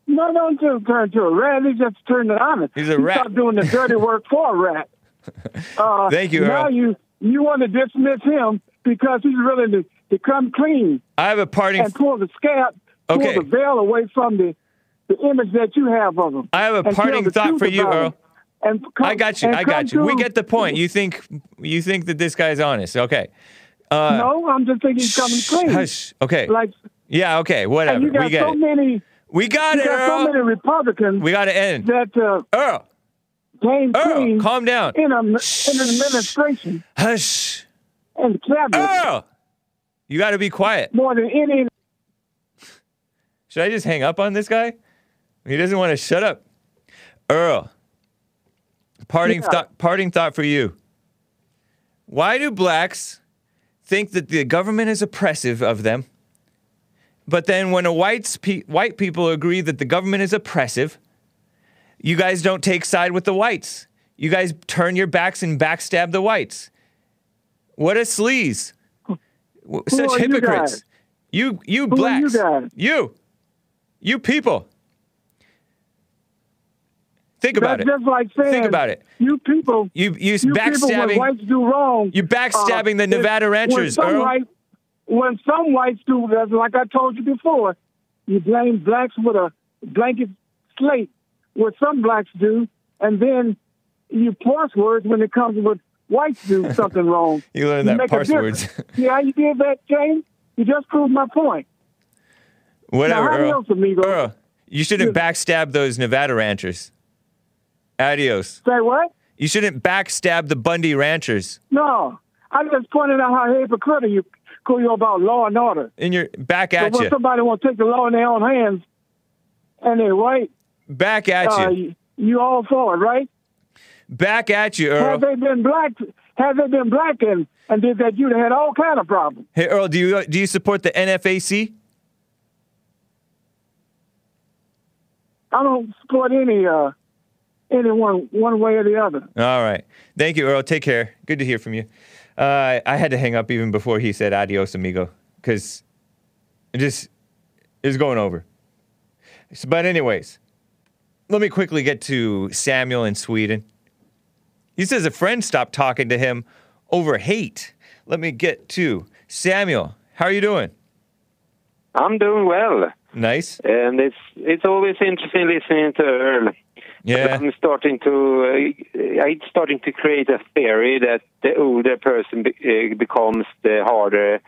No, don't just turn to a rat. He just turned it on. He's a rat. Stop doing the dirty work for a rat. Uh, Thank you, Now Earl. you you want to dismiss him because he's willing to, to come clean I have a parting. and pull the scab, Okay. pull the veil away from the the image that you have of him. I have a parting thought for you, Earl. him. And come, I got you. I got you. We get the point. You think you think that this guy's honest. Okay. Uh, no, I'm just thinking he's coming clean. Hush. Okay. Like, Yeah. Okay. Whatever. you got We get so it. many, We got it, got so many Republicans We got to end. that uh, Earl. came Earl. clean Calm down. in, a, in an administration Hush. and cabinet Earl. You got to be quiet. more than any. Should I just hang up on this guy? He doesn't want to shut up. Earl. Parting Yeah. thought. Parting thought for you. Why do blacks think that the government is oppressive of them? But then when a whites pe- white people agree that the government is oppressive, you guys don't take side with the whites. You guys turn your backs and backstab the whites. What a sleaze. W- Such you hypocrites. You you you blacks. guys? You. You people. Think about That's it. just like saying. Think about it. You people. You you you people, backstabbing. whites do wrong. You backstabbing the uh, Nevada ranchers, when some Earl. white- when some whites do, like I told you before, you blame blacks with a blanket slate, what some blacks do, and then you parse words when it comes with whites do something wrong. You learned that a parse words. How you did that, James? You just proved my point. Whatever, Now, Earl. adios, amigo. Earl, you shouldn't backstab those Nevada ranchers. Adios. Say what? You shouldn't backstab the Bundy ranchers. No, I'm just pointed out how hypocritical you call you about law and order. And you're back at when you. somebody want to take the law in their own hands and they're right, Back at uh, you. you, all for it, right? Back at you, Earl. Had they been black, Have they been black and, and did that, you'd have had all kind of problems. Hey, Earl, do you do you support the NFAC? I don't support any uh anyone one way or the other. All right. Thank you, Earl. Take care. Good to hear from you. Uh, I had to hang up even before he said adios, amigo, because it just is going over. So, but, anyways, let me quickly get to Samuel in Sweden. He says a friend stopped talking to him over hate. Let me get to Samuel. How are you doing? I'm doing well, Nice. and it's it's always interesting listening to Earl. Yeah. I'm starting to uh, I'm starting to create a theory that the older person be, uh, becomes, the harder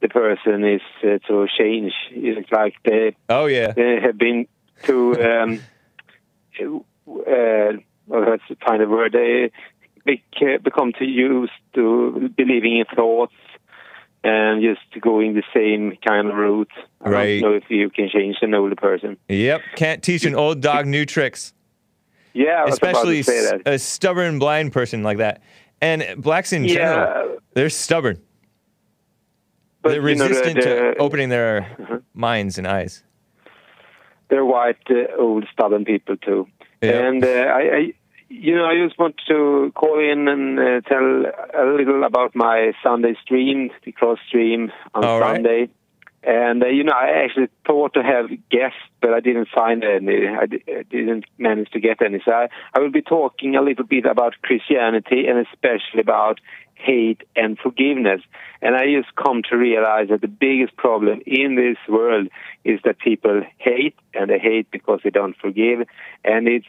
the person is uh, to change. It's like they Oh yeah. they have been to Um, uh, well, that's the kind of word. They become too used to believing in thoughts and just going the same kind of route. I Right. don't know if you can change an older person. Yep. Can't teach an old dog new tricks. Yeah, especially about to say that. a stubborn blind person like that. And blacks in general, Yeah. they're stubborn. But, they're know, the- resistant the- to opening their minds and eyes. they're white, uh, old, stubborn people too. Yeah. And uh, I, I, you know, I just want to call in and uh, tell a little about my Sunday stream, the cross stream on All right. And uh, you know, I actually thought to have guests, but I didn't find any. I, I didn't manage to get any. So I, I will be talking a little bit about Christianity and especially about hate and forgiveness. And I just come to realize that the biggest problem in this world is that people hate, and they hate because they don't forgive. And it's,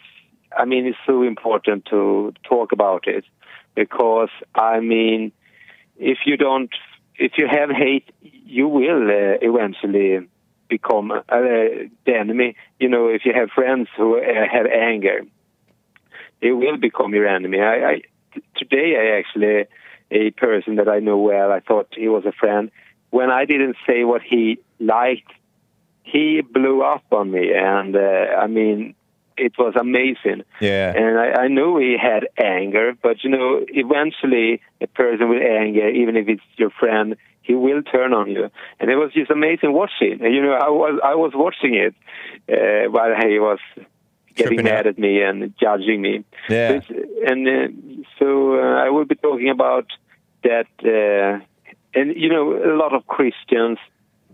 I mean, it's so important to talk about it because, I mean, if you don't, if you have hate, you will uh, eventually become uh, the enemy. You know, if you have friends who uh, have anger, they will become your enemy. I, I today I actually a person that I know well. I thought he was a friend. When I didn't say what he liked, he blew up on me, and uh, I mean, it was amazing. Yeah. And I, I know he had anger, but you know, eventually a person with anger, even if it's your friend, he will turn on you. And it was just amazing watching. And, you know, I was I was watching it uh, while he was getting Tripping mad out. at me and judging me. Yeah. And uh, so uh, I will be talking about that. Uh, and you know, a lot of Christians,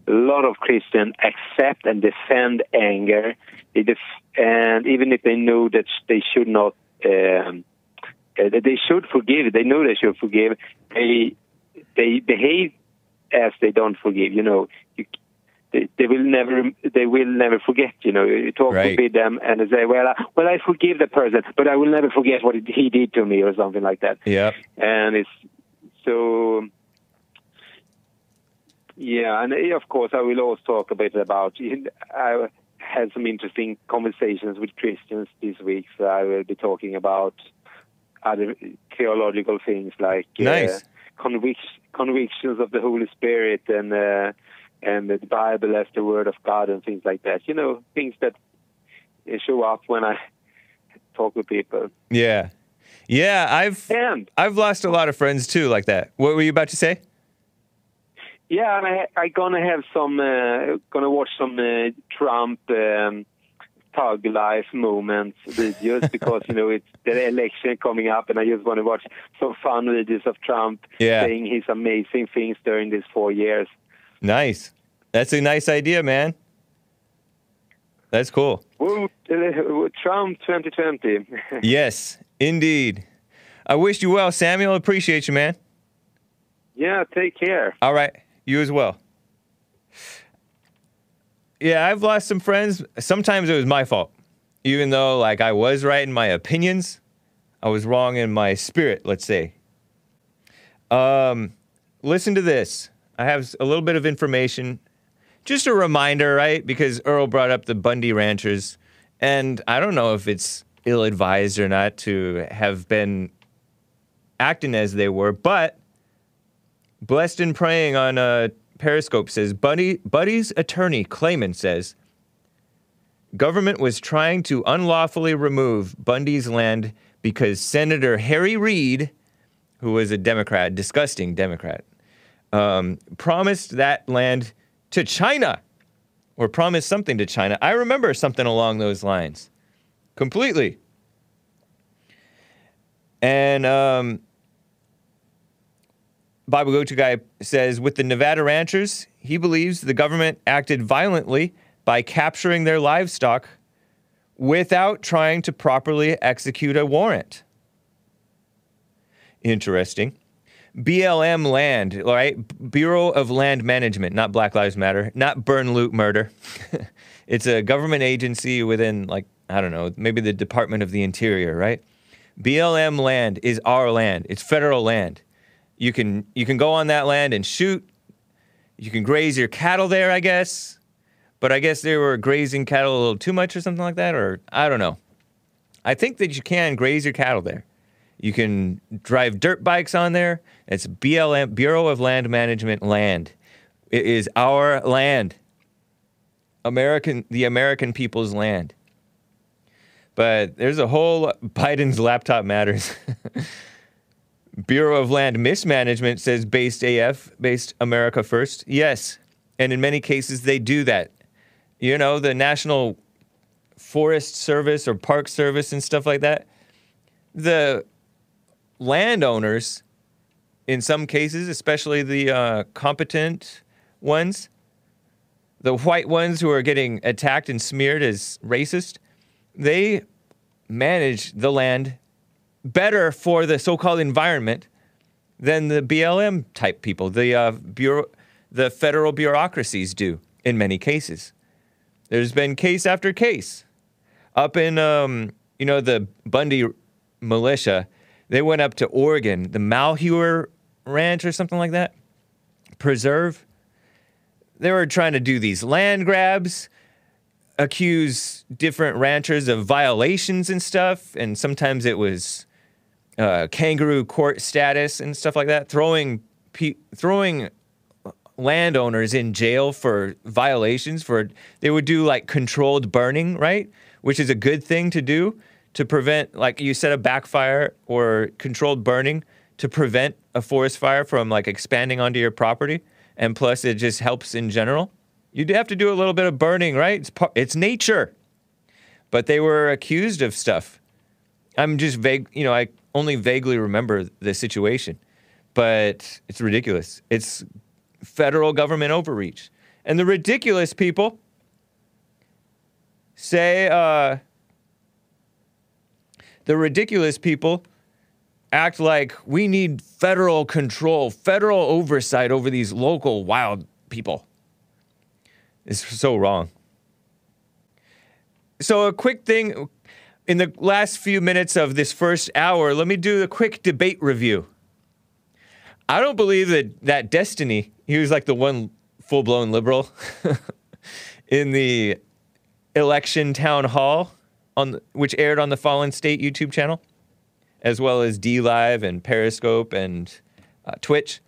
a lot of Christians accept and defend anger, def- and even if they know that they should not, um, uh, that they should forgive, they know they should forgive. They they behave as they don't forgive. You know, you, they, they will never they will never forget. You know, you talk Right. with them and they say, "Well, I, well, I forgive the person, but I will never forget what he did to me," or something like that. Yeah, And it's so. Yeah, and uh, of course, I will also talk a bit about. I had some interesting conversations with Christians this week, so I will be talking about other theological things like Nice. uh, convic- convictions of the Holy Spirit and uh, and the Bible as the Word of God and things like that. You know, things that uh, show up when I talk with people. Yeah. Yeah. I've And I've lost a lot of friends too, like that. What were you about to say? Yeah, and I I gonna have some uh, gonna watch some uh, Trump. Um, Thug life moments videos because you know it's the election coming up and I just want to watch some fun videos of Trump Yeah. saying his amazing things during these four years. Nice. That's a nice idea, man. That's cool. Trump 2020. Yes, indeed. I wish you well, Samuel. Appreciate you, man. yeah, take care. All right. You as well. Yeah, I've lost some friends. Sometimes it was my fault. Even though like I was right in my opinions, I was wrong in my spirit, let's say. Um, listen to this. I have a little bit of information. Just a reminder, right? Because Earl brought up the Bundy ranchers. And I don't know if it's ill advised or not to have been acting as they were, but Blessed and Praying on uh, Periscope says Bundy, Bundy's attorney, Klayman, says government was trying to unlawfully remove Bundy's land because Senator Harry Reid, who was a Democrat, disgusting Democrat, um, promised that land to China or promised something to China. I remember something along those lines completely. And um, Bible Go To Guy says with the Nevada ranchers, he believes the government acted violently by capturing their livestock without trying to properly execute a warrant. Interesting. BLM Land, right? Bureau of Land Management, not Black Lives Matter, not Burn Loot Murder. it's a government agency within, like, I don't know, maybe the Department of the Interior, right? BLM land is our land. It's federal land. You can you can go on that land and shoot. You can graze your cattle there, I guess. But I guess they were grazing cattle a little too much or something like that, or I don't know. I think that you can graze your cattle there. You can drive dirt bikes on there. It's BLM, Bureau of Land Management land. It is our land. American, the American people's land. But there's a whole Biden's laptop matters. Bureau of Land Mismanagement says based AF, based America first. Yes. And in many cases, they do that. You know, the National Forest Service or Park Service and stuff like that. The landowners, in some cases, especially the uh, competent ones, the white ones who are getting attacked and smeared as racist, they manage the land better for the so-called environment than the BLM type people, the uh, bureau, the federal bureaucracies do in many cases. There's been case after case. Up in, um, you know, the Bundy militia, they went up to Oregon, the Malheur Ranch or something like that, preserve. They were trying to do these land grabs, accuse different ranchers of violations and stuff, and sometimes it was uh, kangaroo court status and stuff like that, throwing pe- throwing landowners in jail for violations for they would do like controlled burning, right? Which is a good thing to do to prevent like you said a backfire or controlled burning to prevent a forest fire from like expanding onto your property and plus it just helps in general. You do have to do a little bit of burning, right? It's par- it's nature. But they were accused of stuff. I'm just vague, you know, I only vaguely remember the situation, but it's ridiculous. It's federal government overreach. And the ridiculous people say, uh, the ridiculous people act like we need federal control, federal oversight over these local wild people. It's so wrong. So, a quick thing in the last few minutes of this first hour, let me do a quick debate review. I don't believe that that Destiny, he was like the one full blown liberal in the election town hall on which aired on the Fallen State YouTube channel, as well as DLive and Periscope and uh, Twitch.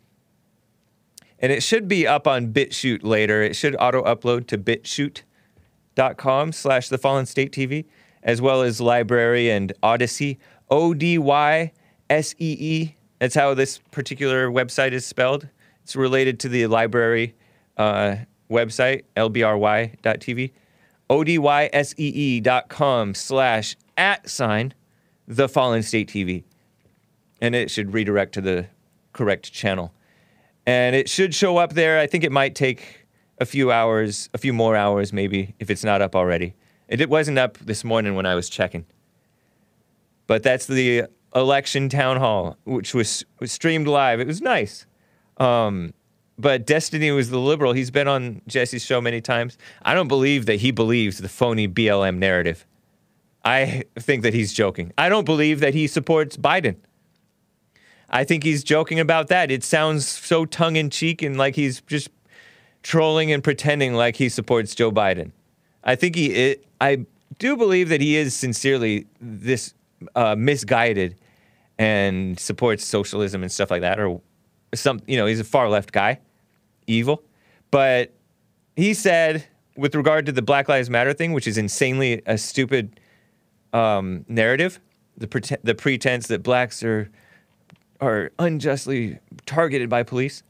And it should be up on BitChute later. It should auto upload to bitchute.com slash the Fallen State TV, as well as LBRY and Odysee. O D Y S E E. That's how this particular website is spelled. It's related to the LBRY uh, website, lbry.tv. O-D-Y-S-E-E dot com slash at sign the Fallen State TV. And it should redirect to the correct channel. And it should show up there. I think it might take a few hours, a few more hours maybe, if it's not up already. It, wasn't up this morning when I was checking. But that's the election town hall, which was, was streamed live. It was nice. Um, but Destiny was the liberal. He's been on Jesse's show many times. I don't believe that he believes the phony BLM narrative. I think that he's joking. I don't believe that he supports Biden. I think he's joking about that. It sounds so tongue in cheek and like he's just trolling and pretending like he supports Joe Biden. I think he. It, I do believe that he is sincerely this uh, misguided and supports socialism and stuff like that, or some. You know, he's a far left guy, evil. But he said, with regard to the Black Lives Matter thing, which is insanely a stupid um, narrative, the the pretense that blacks are are unjustly targeted by police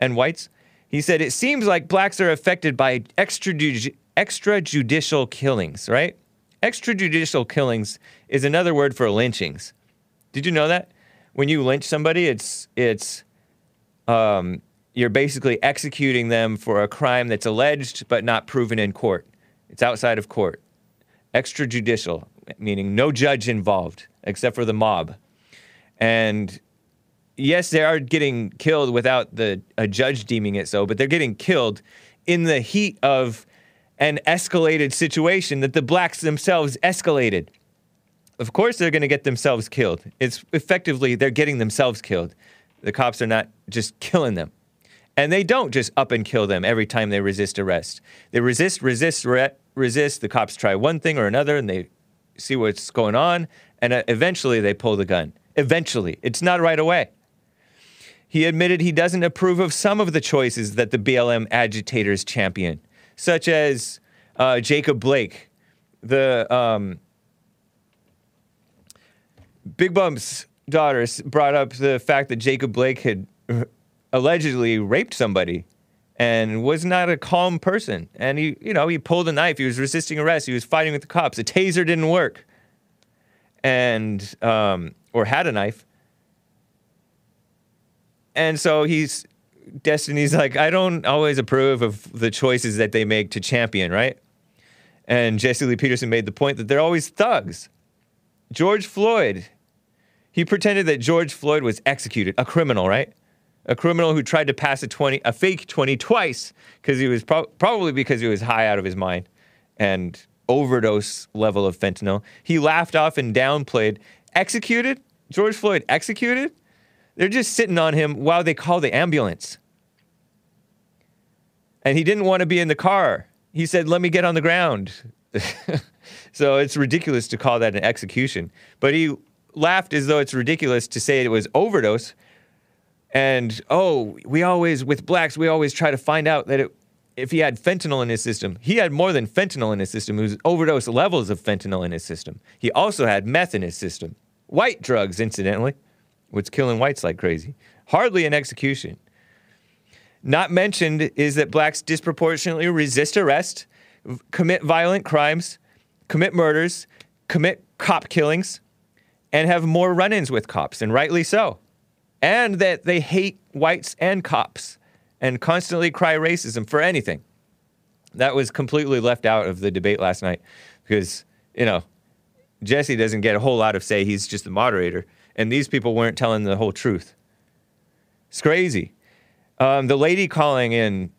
and whites. He said it seems like blacks are affected by extrajudi- extrajudicial killings, right? Extrajudicial killings is another word for lynchings. Did you know that? When you lynch somebody, it's it's um, you're basically executing them for a crime that's alleged but not proven in court. It's outside of court. Extrajudicial, meaning no judge involved except for the mob. And yes, they are getting killed without the a judge deeming it so, but they're getting killed in the heat of an escalated situation that the blacks themselves escalated. Of course, they're going to get themselves killed. It's effectively they're getting themselves killed. The cops are not just killing them. And they don't just up and kill them every time they resist arrest. They resist, resist, re- resist. The cops try one thing or another and they see what's going on. And uh, eventually they pull the gun. Eventually. It's not right away. He admitted he doesn't approve of some of the choices that the BLM agitators champion, such as uh, Jacob Blake, the um, Big Bump's daughter brought up the fact that Jacob Blake had uh, allegedly raped somebody and was not a calm person. And he, you know, he pulled a knife. He was resisting arrest. He was fighting with the cops. A taser didn't work, and um, or had a knife. And so he's Destiny's like, I don't always approve of the choices that they make to champion, right? And Jesse Lee Peterson made the point that they're always thugs. George Floyd, he pretended that George Floyd was executed, a criminal, right? A criminal who tried to pass a 20, a fake 20 twice because he was pro- probably because he was high out of his mind and overdose level of fentanyl. He laughed off and downplayed. Executed? George Floyd executed? They're just sitting on him while they call the ambulance. And he didn't want to be in the car. He said, Let me get on the ground. so it's ridiculous to call that an execution. But he laughed as though it's ridiculous to say it was overdose. And oh, we always, with blacks, we always try to find out that it, if he had fentanyl in his system, he had more than fentanyl in his system. It was overdose levels of fentanyl in his system. He also had meth in his system. White drugs, incidentally what's killing whites like crazy. Hardly an execution. Not mentioned is that blacks disproportionately resist arrest, v- commit violent crimes, commit murders, commit cop killings, and have more run ins with cops, and rightly so. And that they hate whites and cops and constantly cry racism for anything. That was completely left out of the debate last night because, you know, Jesse doesn't get a whole lot of say. He's just the moderator. And these people weren't telling the whole truth. It's crazy. Um, the lady calling in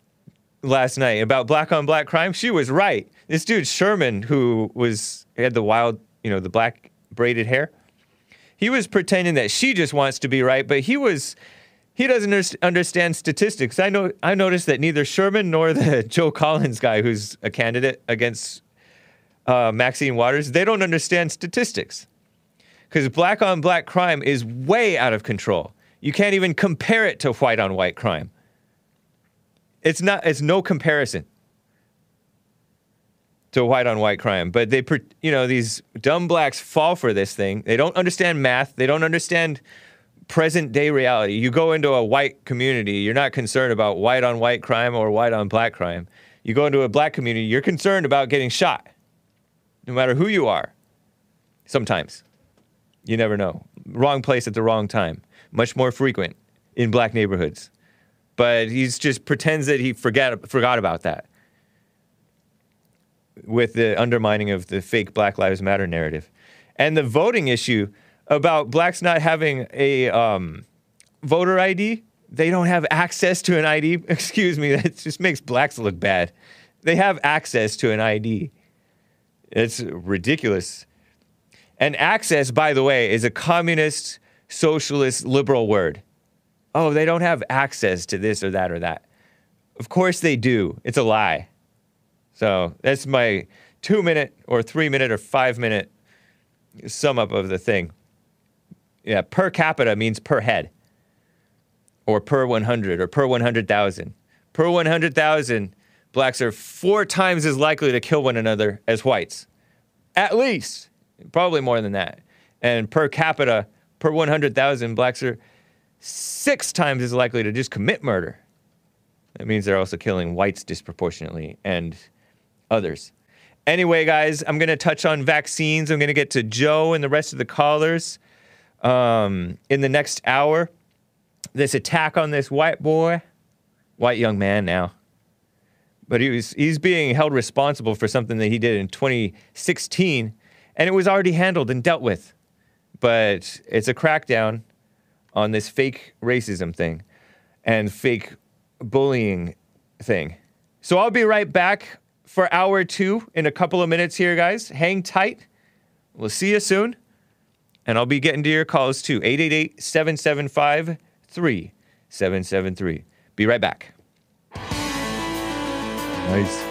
last night about black on black crime, she was right. This dude, Sherman, who was had the wild, you know, the black braided hair, he was pretending that she just wants to be right, but he was. He doesn't under- understand statistics. I know. I noticed that neither Sherman nor the Joe Collins guy, who's a candidate against uh, Maxine Waters, they don't understand statistics because black on black crime is way out of control. You can't even compare it to white on white crime. It's not. It's no comparison to white on white crime. But they, you know, these dumb blacks fall for this thing. They don't understand math. They don't understand present day reality. You go into a white community, you're not concerned about white on white crime or white on black crime. You go into a black community, you're concerned about getting shot, no matter who you are. Sometimes. You never know. Wrong place at the wrong time. Much more frequent in black neighborhoods. But he just pretends that he forgot forgot about that with the undermining of the fake Black Lives Matter narrative. And the voting issue about blacks not having a um, voter ID, they don't have access to an ID. Excuse me, that just makes blacks look bad. They have access to an ID. It's ridiculous. And access, by the way, is a communist, socialist, liberal word. Oh, they don't have access to this or that or that. Of course they do. It's a lie. So that's my two minute or three minute or five minute sum up of the thing. Yeah, per capita means per head, or per 100, or per 100,000. Per 100,000, blacks are four times as likely to kill one another as whites. At least. Probably more than that. And per capita, per 100,000, blacks are six times as likely to just commit murder. That means they're also killing whites disproportionately and others. Anyway, guys, I'm going to touch on vaccines. I'm going to get to Joe and the rest of the callers um, in the next hour. This attack on this white boy, white young man now, but he was he's being held responsible for something that he did in 2016, and it was already handled and dealt with. But it's a crackdown on this fake racism thing and fake bullying thing. So I'll be right back for hour two in a couple of minutes here, guys. Hang tight. We'll see you soon. And I'll be getting to your calls too. 888 775 3773. Be right back. Nice.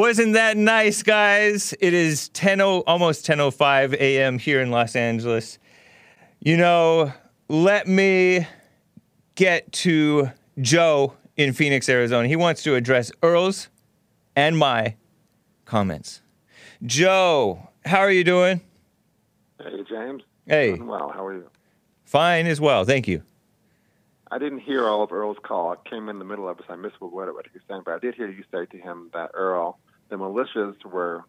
Wasn't that nice, guys? It is 10 almost 10:05 a.m. here in Los Angeles. You know, let me get to Joe in Phoenix, Arizona. He wants to address Earl's and my comments. Joe, how are you doing? Hey, James. Hey. Doing well. How are you? Fine as well, thank you. I didn't hear all of Earl's call. I came in the middle of it, so I missed what, what he was saying. But I did hear you say to him that Earl, the militias were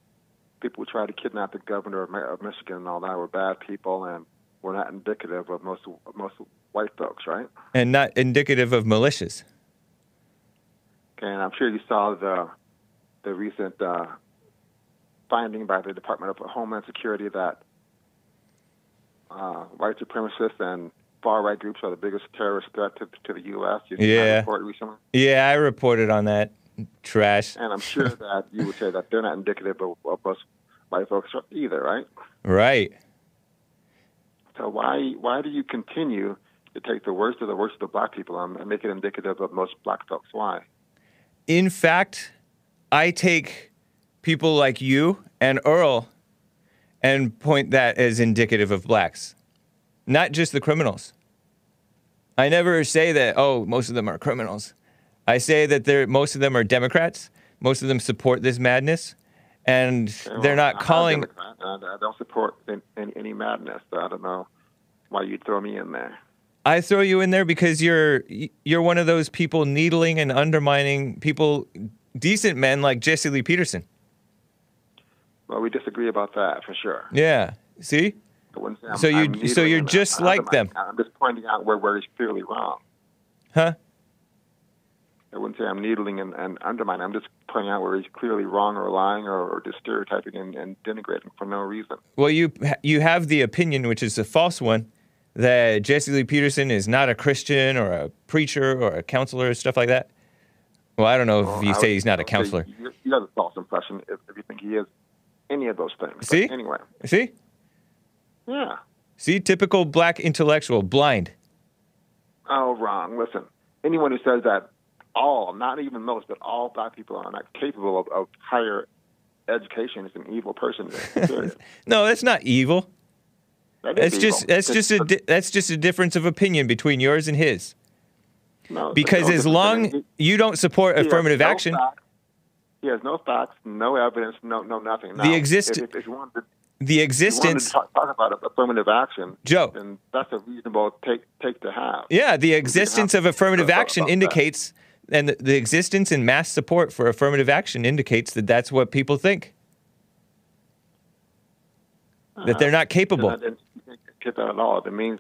people who tried to kidnap the governor of, Michigan and all that were bad people and were not indicative of most most white folks, right? And not indicative of militias. Okay, and I'm sure you saw the the recent uh, finding by the Department of Homeland Security that uh, white supremacists and far right groups are the biggest terrorist threat to, to the U.S. You Yeah. report recently, Yeah, I reported on that trash. and I'm sure that you would say that they're not indicative of, of most white folks either, right? Right. So why why do you continue to take the worst of the worst of the black people and make it indicative of most black folks? Why? In fact, I take people like you and Earl and point that as indicative of blacks, not just the criminals. I never say that, oh, most of them are criminals. I say that they're, most of them are Democrats, most of them support this madness, and they're not calling. I don't support any, any, madness. So I don't know why you'd throw me in there. I throw you in there because you're you're one of those people needling and undermining people, decent men like Jesse Lee Peterson. Well, we disagree about that for sure. Yeah. See? I wouldn't say I'm- So you so you're just I'm- like I'm- them. I'm just pointing out where, where he's clearly wrong. Huh? I wouldn't say I'm needling and, and undermining. I'm just pointing out where he's clearly wrong or lying or, or just stereotyping and, and denigrating for no reason. Well, you you have the opinion, which is a false one, that Jesse Lee Peterson is not a Christian or a preacher or a counselor or stuff like that. Well, I don't know if Well, you I say he's not a counselor. You, you have a false impression if, if you think he is any of those things. But See? anyway, See? yeah. See, typical black intellectual, blind. Oh, wrong. Listen, anyone who says that all, not even most, but all black people are not capable of, of higher education is an evil person. No, that's not evil. That That's just evil. that's just a that's just a difference of opinion between yours and his. no, Because no as long you don't support affirmative action. He has no facts, no evidence, no no nothing. The Now, exist- If, if, if to, the if to existence, talk, talk about affirmative action, Joe. then that's a reasonable take take to have. yeah, the existence of affirmative action indicates, and the, existence and mass support for affirmative action indicates that that's what people think. That uh-huh. they're not capable. And I didn't get that at all. It means,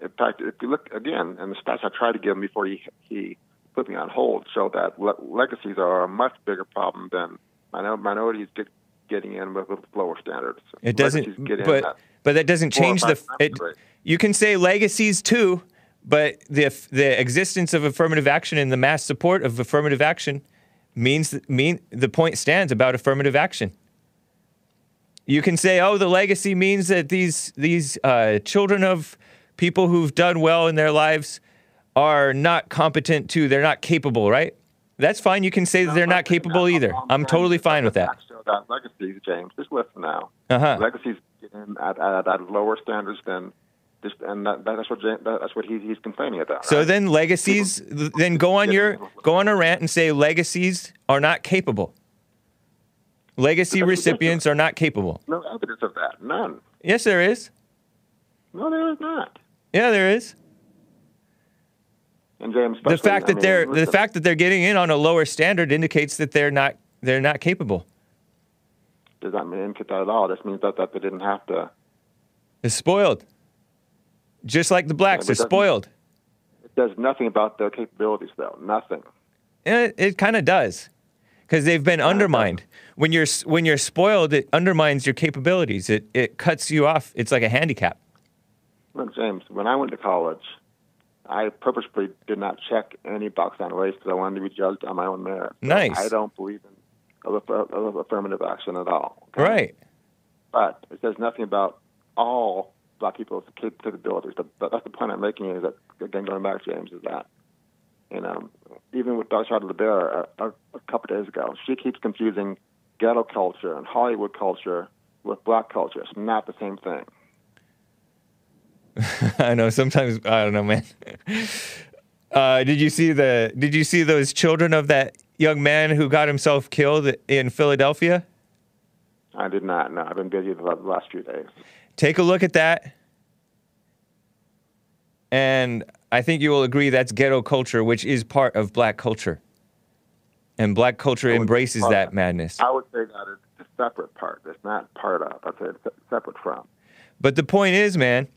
in fact, if you look again, and the stats I tried to give him before he he put me on hold show that le- legacies are a much bigger problem than minor- minorities get, getting in with, with lower standards. It doesn't, get in but at but that doesn't change the. It, you can say legacies too, but the the existence of affirmative action and the mass support of affirmative action means mean the point stands about affirmative action. You can say, oh, the legacy means that these these uh, children of people who've done well in their lives are not competent too. They're not capable, right? That's fine. You can say that they're not capable either. I'm totally fine with that. That legacies, James. Just listen now. Uh-huh. Legacies at, at, at lower standards than. Just, and that, that's what that's what he, he's complaining about. So right? then legacies, th- then go on your go on a rant and say legacies are not capable. Legacy That's recipients are not capable. no evidence of that. None. Yes, there is. No, there is not. Yeah, there is. And James, The fact I that mean, they're the fact that they're getting in on a lower standard indicates that they're not they're not capable. does not mean indicate that at all. This means that, that they didn't have to. They're spoiled. Just like the blacks they're spoiled. It does nothing about their capabilities, though. Nothing. It, it kind of does, because they've been undermined. When you're when you're spoiled, it undermines your capabilities. It it cuts you off. It's like a handicap. Look, James, when I went to college, I purposely did not check any box on race because I wanted to be judged on my own merit. Nice. I don't believe in affirmative action at all. okay? Right. But it says nothing about all black people's cap- capabilities. The, that's the point I'm making is that, again, going back, James, is that, you know, even with. Charlotte LeBear a, a, a couple days ago, she keeps confusing ghetto culture and Hollywood culture with black culture. It's not the same thing. I know. Sometimes I don't know, man. Uh, did you see the? Did you see those children of that young man who got himself killed in Philadelphia? I did not. No, I've been busy the last few days. Take a look at that, and I think you will agree that's ghetto culture, which is part of black culture, and black culture embraces that madness. I would say that it's a separate part. It's not part of. I'd say it's separate from. But the point is, man,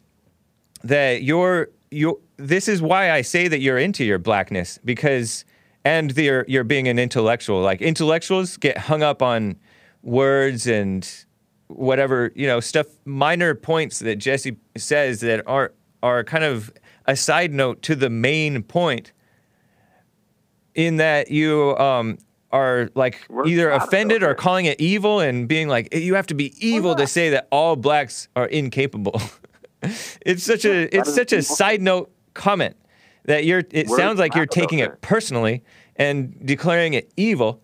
that you're you. This is why I say that you're into your blackness because, and you're you're being an intellectual. Like intellectuals get hung up on words and whatever you know stuff, minor points that Jesse says that are are kind of a side note to the main point. In that you um, are like We're either offended or calling it evil and being like you have to be evil to say that all blacks are incapable. it's such a it's such a side note comment that you're it We're sounds like you're taking it personally and declaring it evil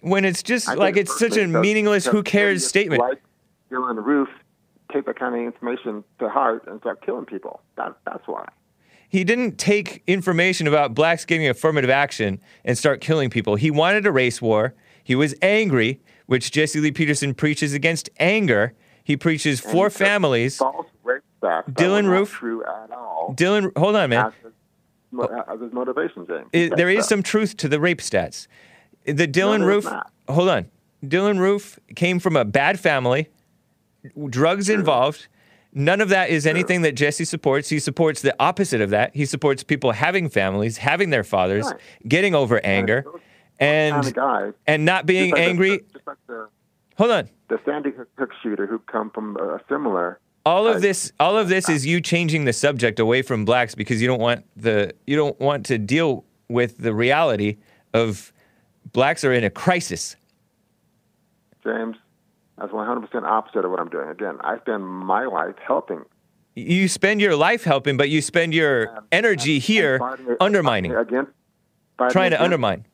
when it's just I like it's such a meaningless who cares statement. Like Bill on the roof, take that kind of information to heart and start killing people. That, that's why. He didn't take information about blacks getting affirmative action and start killing people. He wanted a race war. He was angry, which Jesse Lee Peterson preaches against anger. He preaches for families. False race, facts. Dylann Roof- True at all. Dylann, hold on, man. As his, oh. as his motivation. It- there is some truth to the rape stats. The Dylann is Roof, hold on. Dylann Roof came from a bad family, drugs involved. None of that is anything that Jesse supports. He supports the opposite of that. He supports people having families, having their fathers, Right. getting over anger, kind of and and not being like the- angry. just like the, Hold on. the Sandy Hook- shooter who come from a similar. all of I- this all of this uh, is you changing the subject away from blacks because you don't want the you don't want to deal with the reality of blacks are in a crisis James, that's 100% opposite of what I'm doing. Again, I spend my life helping. you spend your life helping but you spend your energy here fighting- undermining fighting trying to undermine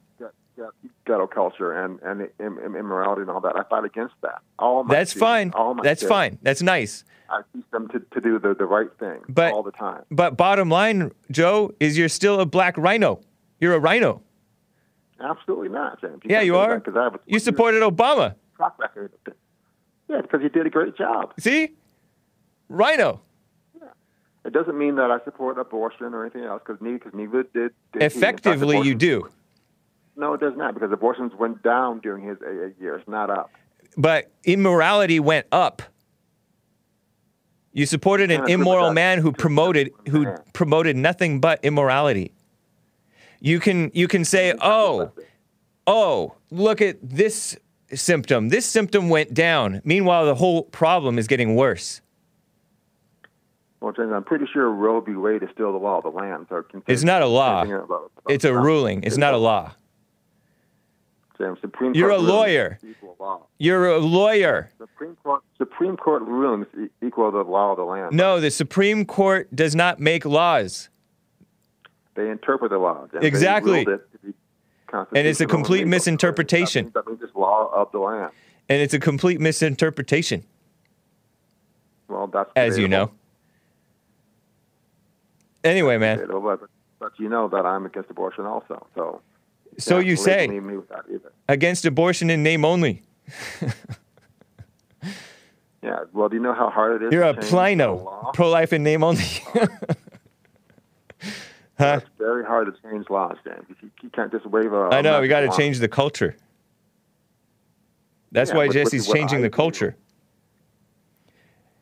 ghetto culture and, and im- im- immorality and all that. I fight against that. All my that's students, fine All my that's kids, fine that's nice I teach them to, to do the, the right thing But- all the time. but bottom line joe is you're still a black RINO you're a RINO Absolutely not, James. yeah you are that 'cause I have a you supported obama track record. Yeah, because you did a great job. see RINO It doesn't mean that I support abortion or anything else, because neither, cause neither did, did he. In fact, effectively you do No, it does not, because abortions went down during his AA years, not up. but immorality went up. You supported an immoral man who promoted who promoted nothing but immorality. You can you can say, "Oh, oh, look at this symptom. This symptom went down. Meanwhile, the whole problem is getting worse." Well, James, I'm pretty sure Roe v. Wade is still the law of the land. So It's not a law. about- about It's a ruling. It's not a law. James, Supreme You're Court a lawyer. law. You're a lawyer. Supreme Court, Supreme Court rulings equal the law of the land. No, the Supreme Court does not make laws. They interpret the law. James. Exactly. Ruled it to be And it's a complete misinterpretation. That means, that means it's law of the land. And it's a complete misinterpretation, Well, that's as you know. Anyway, man. But, but you know that I'm against abortion also. So So you say legally me with that either. against abortion in name only. Yeah. Well, do you know how hard it is? You're a plino, pro life in name only. huh? It's very hard to change laws, James. You, you can't just wave a. I know we got to change the culture. That's Yeah, why Jesse's changing the culture.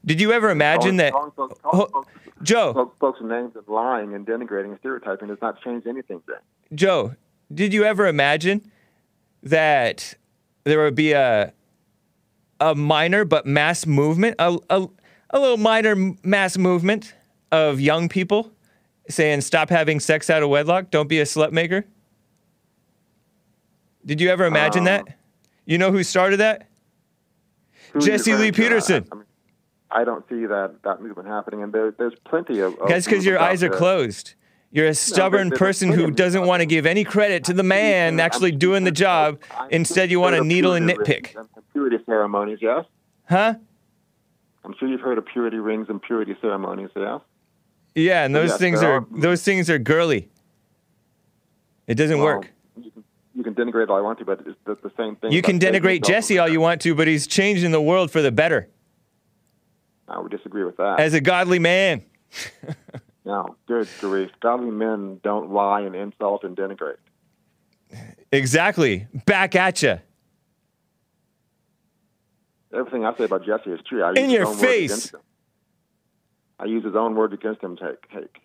Did you ever imagine that, calling folks- calling folks- Joe? folks- folks' names of lying and denigrating and stereotyping does not change anything, James. Joe, did you ever imagine that there would be a a minor but mass movement, a, a, a little minor mass movement of young people saying stop having sex out of wedlock, don't be a slut maker? Did you ever imagine that? Uh, you know who started that? Who Jesse Lee referring to? I- Peterson. I, mean, I don't see that, that movement happening, and there, there's plenty of. of That's because your eyes are there. closed. You're a stubborn there's person who doesn't want to give any credit to the man actually doing the job. Instead, you want to needle and nitpick. purity ceremonies, yes. Huh? I'm sure you've heard of purity rings and purity ceremonies, yes. Yeah, and those Yes, things are those things are girly. It doesn't Well, work. You can, you can denigrate all you want to, but it's the, the same thing. You can denigrate Jesse all you want to, but he's changing the world for the better I would disagree with that. as a godly man. no, good grief. Godly men don't lie and insult and denigrate. Exactly. Back at you. Everything I say about Jesse is true. I In your face. I use his own words against him. Take, take.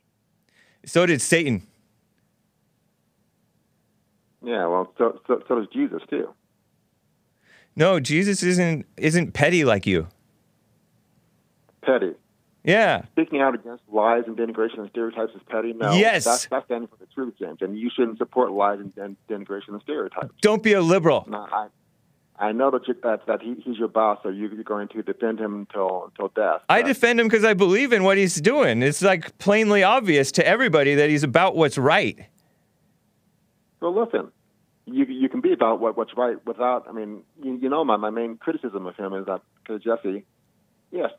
So did Satan. Yeah, well, so, so so does Jesus too. No, Jesus isn't isn't petty like you. Petty. Yeah. Speaking out against lies and denigration and stereotypes is petty. No, Yes. that's that's standing for the truth, James, and you shouldn't support lies and, and denigration and stereotypes. Don't be a liberal. No, I I know that you, that that he, he's your boss, so you, you're going to defend him until until death. I defend him because I believe in what he's doing. It's like plainly obvious to everybody that he's about what's right. Well, listen, you you can be about what what's right without. I mean, you, you know, my my main criticism of him is that because Jesse, yes,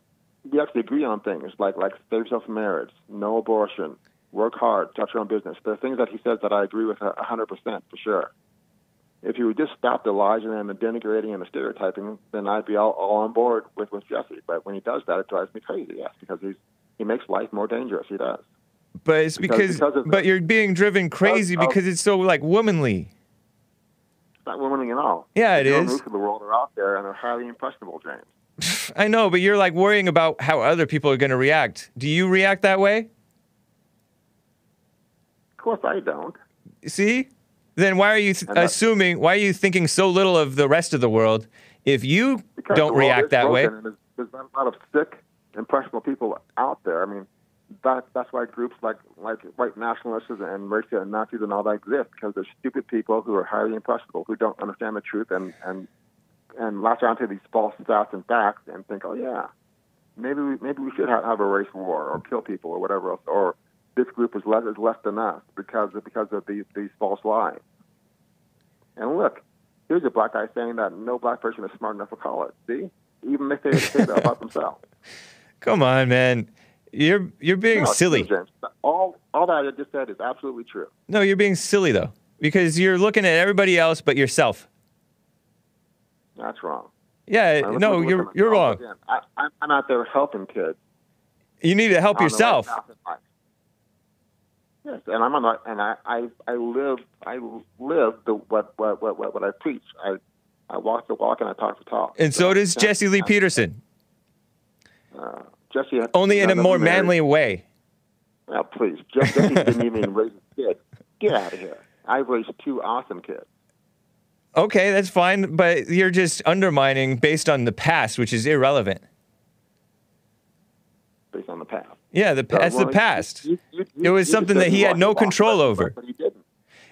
we actually agree on things like like save yourself from marriage, no abortion, work hard, start your own business. There are things that he says that I agree with hundred percent for sure. If you would just stop the lies and the denigrating and the stereotyping, then I'd be all, all on board with with Jesse. But when he does that, it drives me crazy. Yes, because he's he makes life more dangerous. He does. But it's Because- because, because the- but you're being driven crazy of- because it's so like womanly. It's not womanly at all. Yeah, it the is. Of the world are out there and they're highly impressionable, James. I know, but you're like worrying about how other people are going to react. Do you react that way? Of course, I don't. See? Then why are you th- assuming, why are you thinking so little of the rest of the world if you don't react that way? There's, there's not a lot of sick, impressionable people out there. I mean, that, that's why groups like like white nationalists and racist and Nazis and all that exist because they're stupid people who are highly impressionable who don't understand the truth and and and latch onto these false stats and facts and think, oh yeah, maybe we maybe we should have, have a race war or kill people or whatever else or this group is less is less than us because of, because of these these false lies. And look, here's a black guy saying that no black person is smart enough for college. See, even if they say that about themselves. Come on, man. You're you're being No, silly. James. All all that I just said is absolutely true. No, you're being silly though. Because you're looking at everybody else but yourself. That's wrong. Yeah, no, you're you're wrong. I, I'm, I'm out there helping kids. You need to help on the right yourself. Path in life. Yes, and I'm on the, and I, I I live I live the what what what what, what I preach. I I walk the walk and I talk the talk. And so does Jesse Lee. Peterson. Uh, Jesse Only in a more manly way. Now, please, Jesse didn't even raise a kid. Get out of here. I raised two awesome kids. Okay, that's fine, but you're just undermining based on the past, which is irrelevant. based on the past. Yeah, the that's the past. you- you- you- It was something that he had no control over. But he didn't.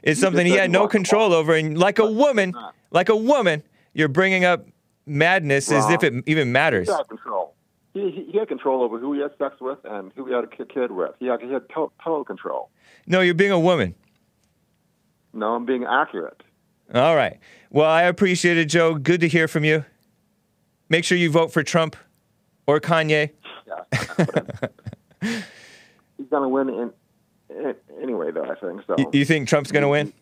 It's something he had no control over, and like a woman, like a woman, you're bringing up madness as if it even matters. He had control. He, he, he had control over who he had sex with and who he had a kid, with. He had, he had to, total control. No, you're being a woman. No, I'm being accurate. All right. Well, I appreciate it, Joe. Good to hear from you. Make sure you vote for Trump or Kanye. Yeah. He's going to win in, in, anyway, though, I think. So Y- You think Trump's going to win?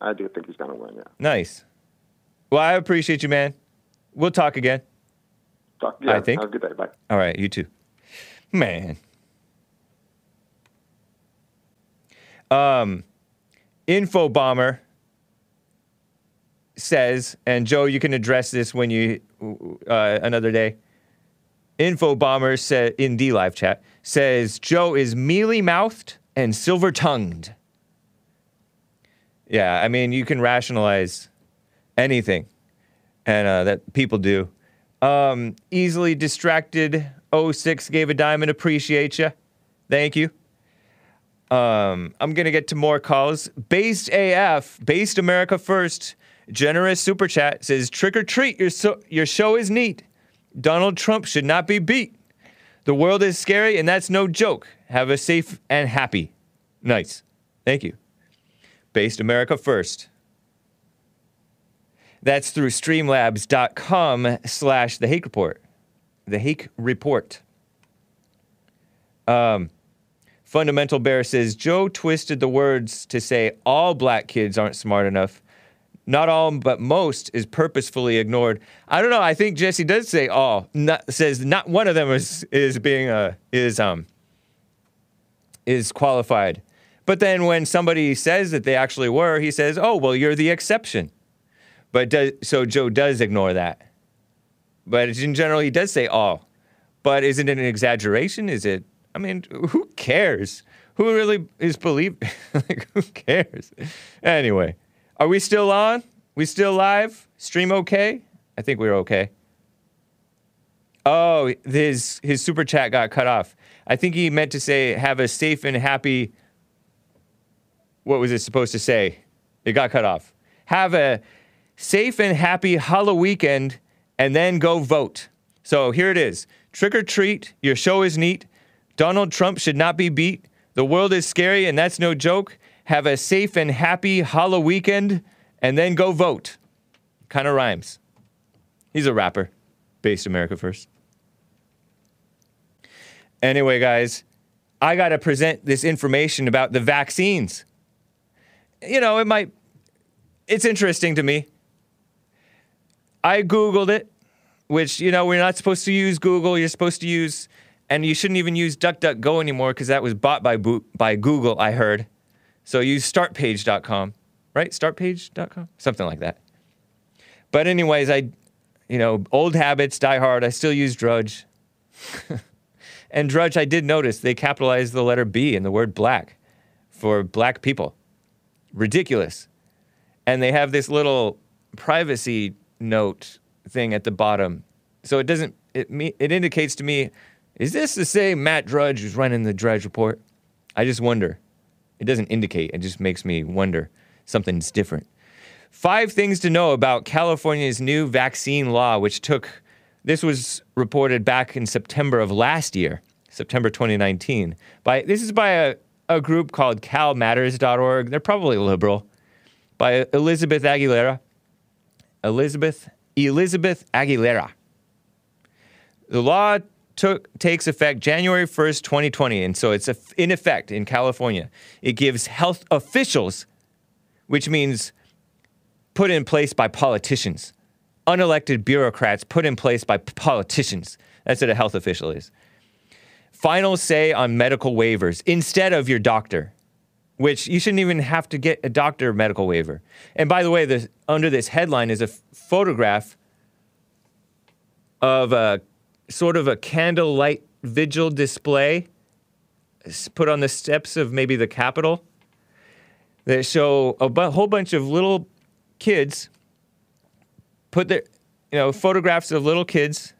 I do think he's going to win, yeah. Nice. Well, I appreciate you, man. We'll talk again. Talk, yeah I think- Have a good day. Bye. All right, you too. Man. Um, Info Bomber says, and Joe, you can address this when you uh, another day. Info Bomber said in the live chat says Joe is mealy mouthed and silver tongued. Yeah, I mean you can rationalize anything, and uh, that people do. Um, easily distracted. 06 gave a diamond. Appreciate you. Thank you. Um, I'm gonna get to more calls. Based AF, Based America First, generous super chat says trick or treat. Your so- your show is neat. Donald Trump should not be beat. The world is scary, and that's no joke. Have a safe and happy. Nice. Thank you. Based America First. That's through streamlabs.com slash the Hake Report. The Hake Report. Um, Fundamental Bear says Joe twisted the words to say all black kids aren't smart enough. Not all, but most is purposefully ignored. I don't know. I think Jesse does say all. Not, says not one of them is is being uh is um is qualified. But then when somebody says that they actually were, he says, "Oh, well, you're the exception." But does, so Joe does ignore that. But in general, he does say all. But isn't it an exaggeration? Is it? I mean, who cares? Who really is believe? like, who cares? Anyway, are we still on? We still live? Stream okay? I think we're okay. Oh, his his super chat got cut off. I think he meant to say have a safe and happy. What was it supposed to say? It got cut off. Have a safe and happy Halloween weekend and then go vote. So here it is. Trick or treat. Your show is neat. Donald Trump should not be beat. The world is scary and that's no joke. Have a safe and happy Halloween weekend and then go vote. Kind of rhymes. He's a rapper. Based America first. Anyway, guys, I got to present this information about the vaccines. You know, it might, it's interesting to me. I Googled it, which, you know, we're not supposed to use Google. You're supposed to use and you shouldn't even use DuckDuckGo anymore because that was bought by by Google. I heard. So use StartPage.com, right? StartPage.com, something like that. But anyways, I, you know, old habits die hard. I still use Drudge. and Drudge, I did notice they capitalized the letter B in the word black for black people. Ridiculous. And they have this little privacy note thing at the bottom. So it doesn't, it, me, it indicates to me, is this the same Matt Drudge who's running the Drudge Report? I just wonder. It doesn't indicate, it just makes me wonder something's different. Five things to know about California's new vaccine law, which took, this was reported back in September of last year, September 2019. By, this is by a, a group called calmatters.org. They're probably liberal. By Elizabeth Aguilera. Elizabeth Elizabeth Aguilera. The law took, takes effect January 1st, 2020, and so it's in effect in California. It gives health officials, which means put in place by politicians, unelected bureaucrats put in place by politicians. That's what a health official is. Final say on medical waivers instead of your doctor, which you shouldn't even have to get a doctor medical waiver. And by the way, the, under this headline is a f- photograph of a sort of a candlelight vigil display put on the steps of maybe the Capitol that show a bu- whole bunch of little kids put their, you know, photographs of little kids.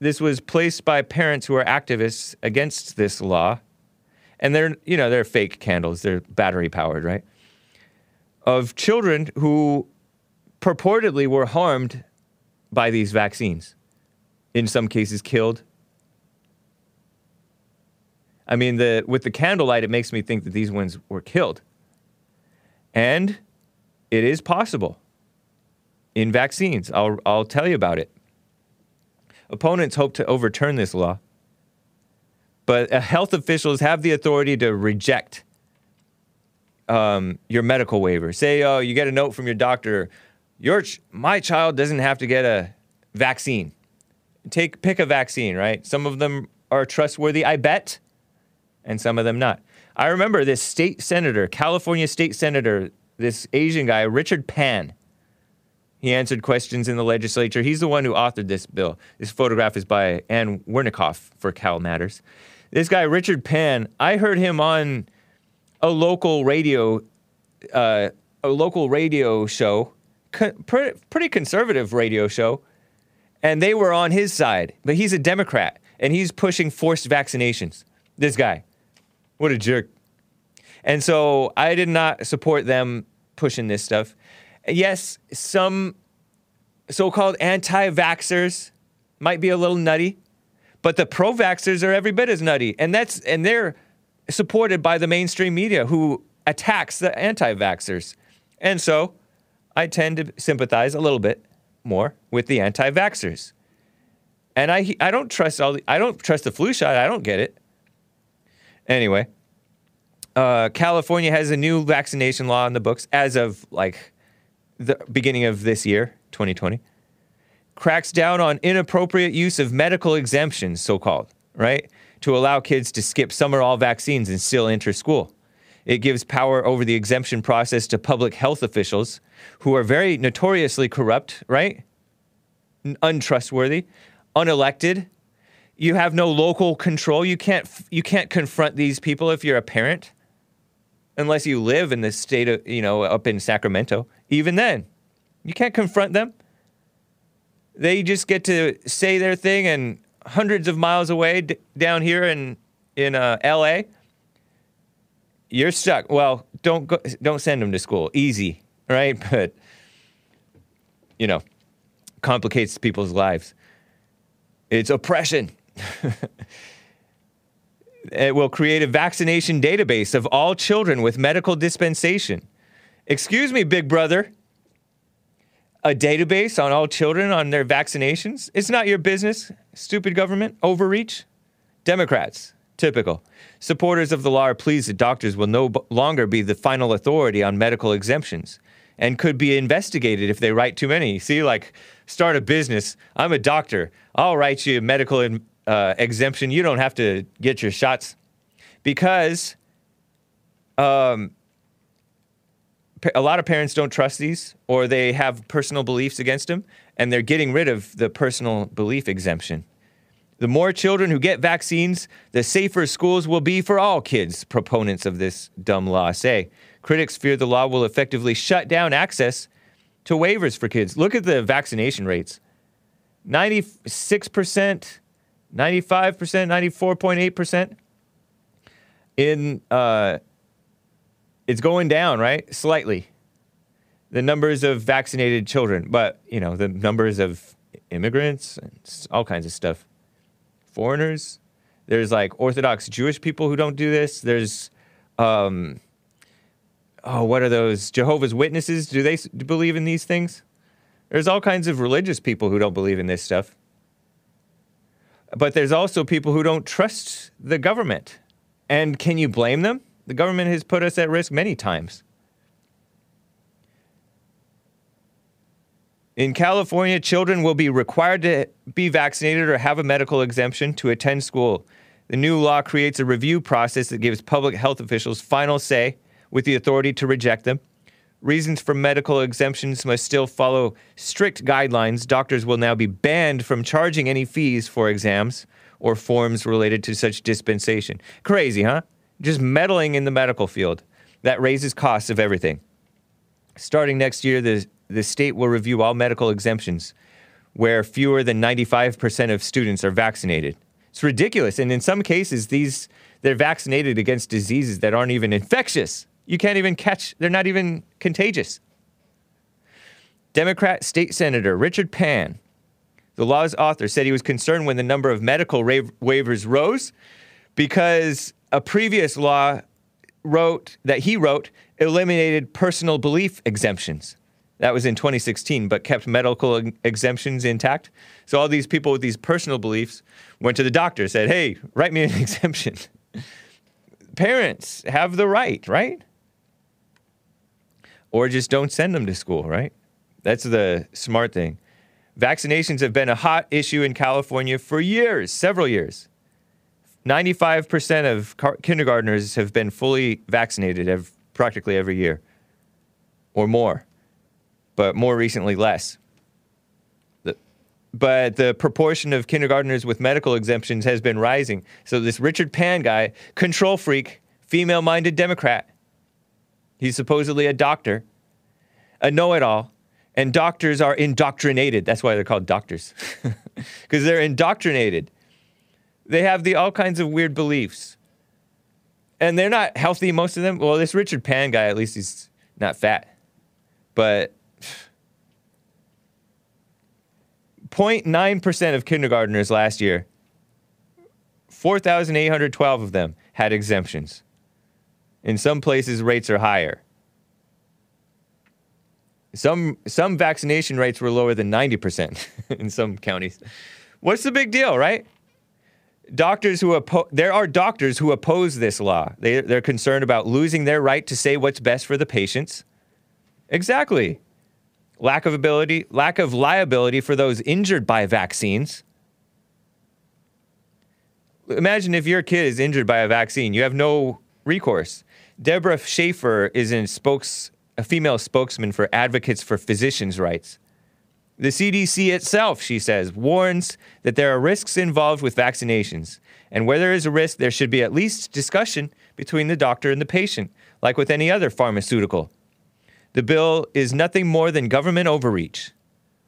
This was placed by parents who are activists against this law. And they're, you know, they're fake candles, they're battery powered, right? Of children who purportedly were harmed by these vaccines in some cases killed. I mean, the, with the candlelight, it makes me think that these ones were killed. And it is possible in vaccines. I'll, I'll tell you about it. Opponents hope to overturn this law, but uh, health officials have the authority to reject um, your medical waiver. Say, oh, you get a note from your doctor, your ch- my child doesn't have to get a vaccine take pick a vaccine, right? Some of them are trustworthy, I bet, and some of them not. I remember this state senator, California state senator, this Asian guy, Richard Pan. He answered questions in the legislature. He's the one who authored this bill. This photograph is by Anne Wernikoff for Cal Matters. This guy, Richard Pan, I heard him on a local radio, uh, a local radio show, co- pretty, pretty conservative radio show and they were on his side. But he's a Democrat, and he's pushing forced vaccinations. This guy. What a jerk. And so I did not support them pushing this stuff. Yes, some so called anti vaxxers might be a little nutty, but the pro vaxxers are every bit as nutty. And that's and they're supported by the mainstream media who attacks the anti vaxxers. And so I tend to sympathize a little bit more with the anti-vaxxers. And I I don't trust all the, I don't trust the flu shot. I don't get it. Anyway, uh, California has a new vaccination law in the books as of like the beginning of this year, 2020. Cracks down on inappropriate use of medical exemptions, so called, right? To allow kids to skip some or all vaccines and still enter school. It gives power over the exemption process to public health officials who are very notoriously corrupt, right? Untrustworthy, unelected. You have no local control. You can't you can't confront these people if you're a parent unless you live in the state of, you know, up in Sacramento. Even then, you can't confront them. They just get to say their thing and hundreds of miles away d- down here in in uh, LA you're stuck. Well, don't go, don't send them to school. Easy, right? But you know, complicates people's lives. It's oppression. it will create a vaccination database of all children with medical dispensation. Excuse me, big brother. A database on all children on their vaccinations? It's not your business. Stupid government overreach. Democrats, typical. Supporters of the law are pleased that doctors will no longer be the final authority on medical exemptions and could be investigated if they write too many. See, like, start a business. I'm a doctor. I'll write you a medical uh, exemption. You don't have to get your shots because um, a lot of parents don't trust these or they have personal beliefs against them and they're getting rid of the personal belief exemption. The more children who get vaccines, the safer schools will be for all kids, proponents of this dumb law say. Critics fear the law will effectively shut down access to waivers for kids. Look at the vaccination rates 96%, 95%, 94.8%. In, uh, it's going down, right? Slightly. The numbers of vaccinated children, but, you know, the numbers of immigrants and all kinds of stuff foreigners. There's like Orthodox Jewish people who don't do this. There's, um, oh, what are those? Jehovah's Witnesses. Do they believe in these things? There's all kinds of religious people who don't believe in this stuff. But there's also people who don't trust the government. And can you blame them? The government has put us at risk many times. In California, children will be required to be vaccinated or have a medical exemption to attend school. The new law creates a review process that gives public health officials final say with the authority to reject them. Reasons for medical exemptions must still follow strict guidelines. Doctors will now be banned from charging any fees for exams or forms related to such dispensation. Crazy, huh? Just meddling in the medical field. That raises costs of everything. Starting next year, the, the state will review all medical exemptions where fewer than 95% of students are vaccinated. It's ridiculous. And in some cases, these they're vaccinated against diseases that aren't even infectious. You can't even catch, they're not even contagious. Democrat State Senator Richard Pan, the law's author, said he was concerned when the number of medical ra- waivers rose because a previous law wrote that he wrote eliminated personal belief exemptions. That was in 2016, but kept medical exemptions intact. So all these people with these personal beliefs went to the doctor, said, "Hey, write me an exemption." Parents have the right, right? Or just don't send them to school, right? That's the smart thing. Vaccinations have been a hot issue in California for years, several years. 95% of car- kindergartners have been fully vaccinated ev- practically every year or more, but more recently, less. The- but the proportion of kindergartners with medical exemptions has been rising. So, this Richard Pan guy, control freak, female minded Democrat, he's supposedly a doctor, a know it all, and doctors are indoctrinated. That's why they're called doctors, because they're indoctrinated. They have the all kinds of weird beliefs. And they're not healthy, most of them. Well, this Richard Pan guy, at least he's not fat. But 0.9% of kindergartners last year, 4,812 of them had exemptions. In some places, rates are higher. Some, some vaccination rates were lower than 90% in some counties. What's the big deal, right? doctors who oppo- there are doctors who oppose this law. They, they're concerned about losing their right to say what's best for the patients. Exactly. Lack of ability, lack of liability for those injured by vaccines. Imagine if your kid is injured by a vaccine, you have no recourse. Deborah Schaefer is a spokes, a female spokesman for Advocates for Physicians' Rights. The CDC itself, she says, warns that there are risks involved with vaccinations. And where there is a risk, there should be at least discussion between the doctor and the patient, like with any other pharmaceutical. The bill is nothing more than government overreach.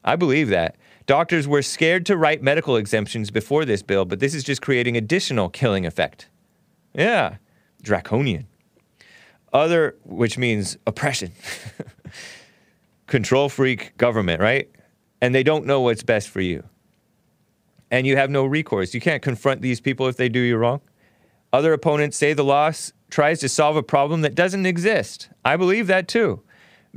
I believe that. Doctors were scared to write medical exemptions before this bill, but this is just creating additional chilling effect. Yeah, draconian. Other, which means oppression. Control freak government, right? and they don't know what's best for you. And you have no recourse. You can't confront these people if they do you wrong. Other opponents say the law tries to solve a problem that doesn't exist. I believe that too.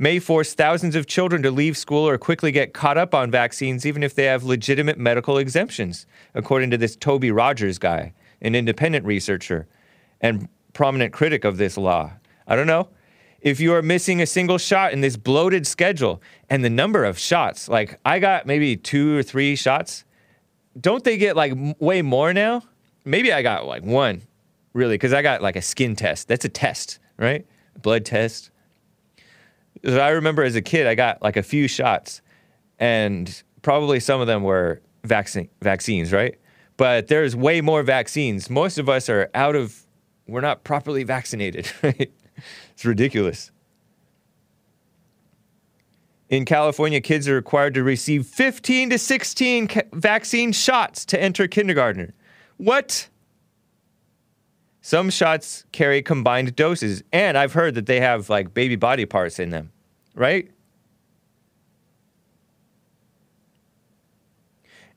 May force thousands of children to leave school or quickly get caught up on vaccines, even if they have legitimate medical exemptions, according to this Toby Rogers guy, an independent researcher and prominent critic of this law. I don't know if you are missing a single shot in this bloated schedule and the number of shots, like I got maybe two or three shots, don't they get like m- way more now? Maybe I got like one, really, because I got like a skin test. That's a test, right? Blood test. I remember as a kid, I got like a few shots, and probably some of them were vaccine vaccines, right? But there's way more vaccines. Most of us are out of, we're not properly vaccinated, right? It's ridiculous. In California, kids are required to receive 15 to 16 ca- vaccine shots to enter kindergarten. What? Some shots carry combined doses, and I've heard that they have like baby body parts in them, right?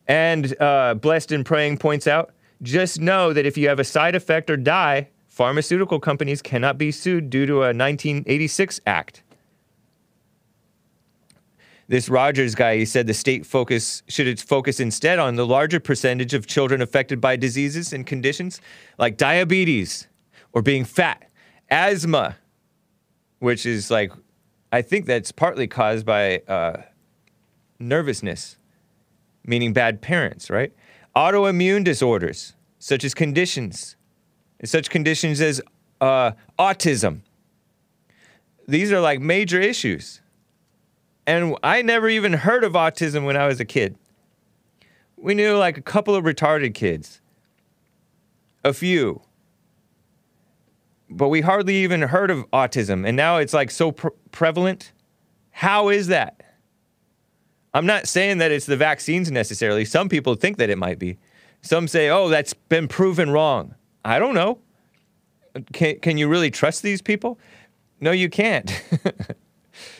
And uh, Blessed and Praying points out just know that if you have a side effect or die, pharmaceutical companies cannot be sued due to a 1986 act. This Rogers guy, he said the state focus should focus instead on the larger percentage of children affected by diseases and conditions like diabetes or being fat, asthma, which is like, I think that's partly caused by uh, nervousness meaning bad parents, right? Autoimmune disorders, such as conditions, such conditions as uh, autism. These are like major issues. And I never even heard of autism when I was a kid. We knew like a couple of retarded kids, a few. But we hardly even heard of autism. And now it's like so pre- prevalent. How is that? I'm not saying that it's the vaccines necessarily. Some people think that it might be. Some say, oh, that's been proven wrong. I don't know. Can, can you really trust these people? No, you can't.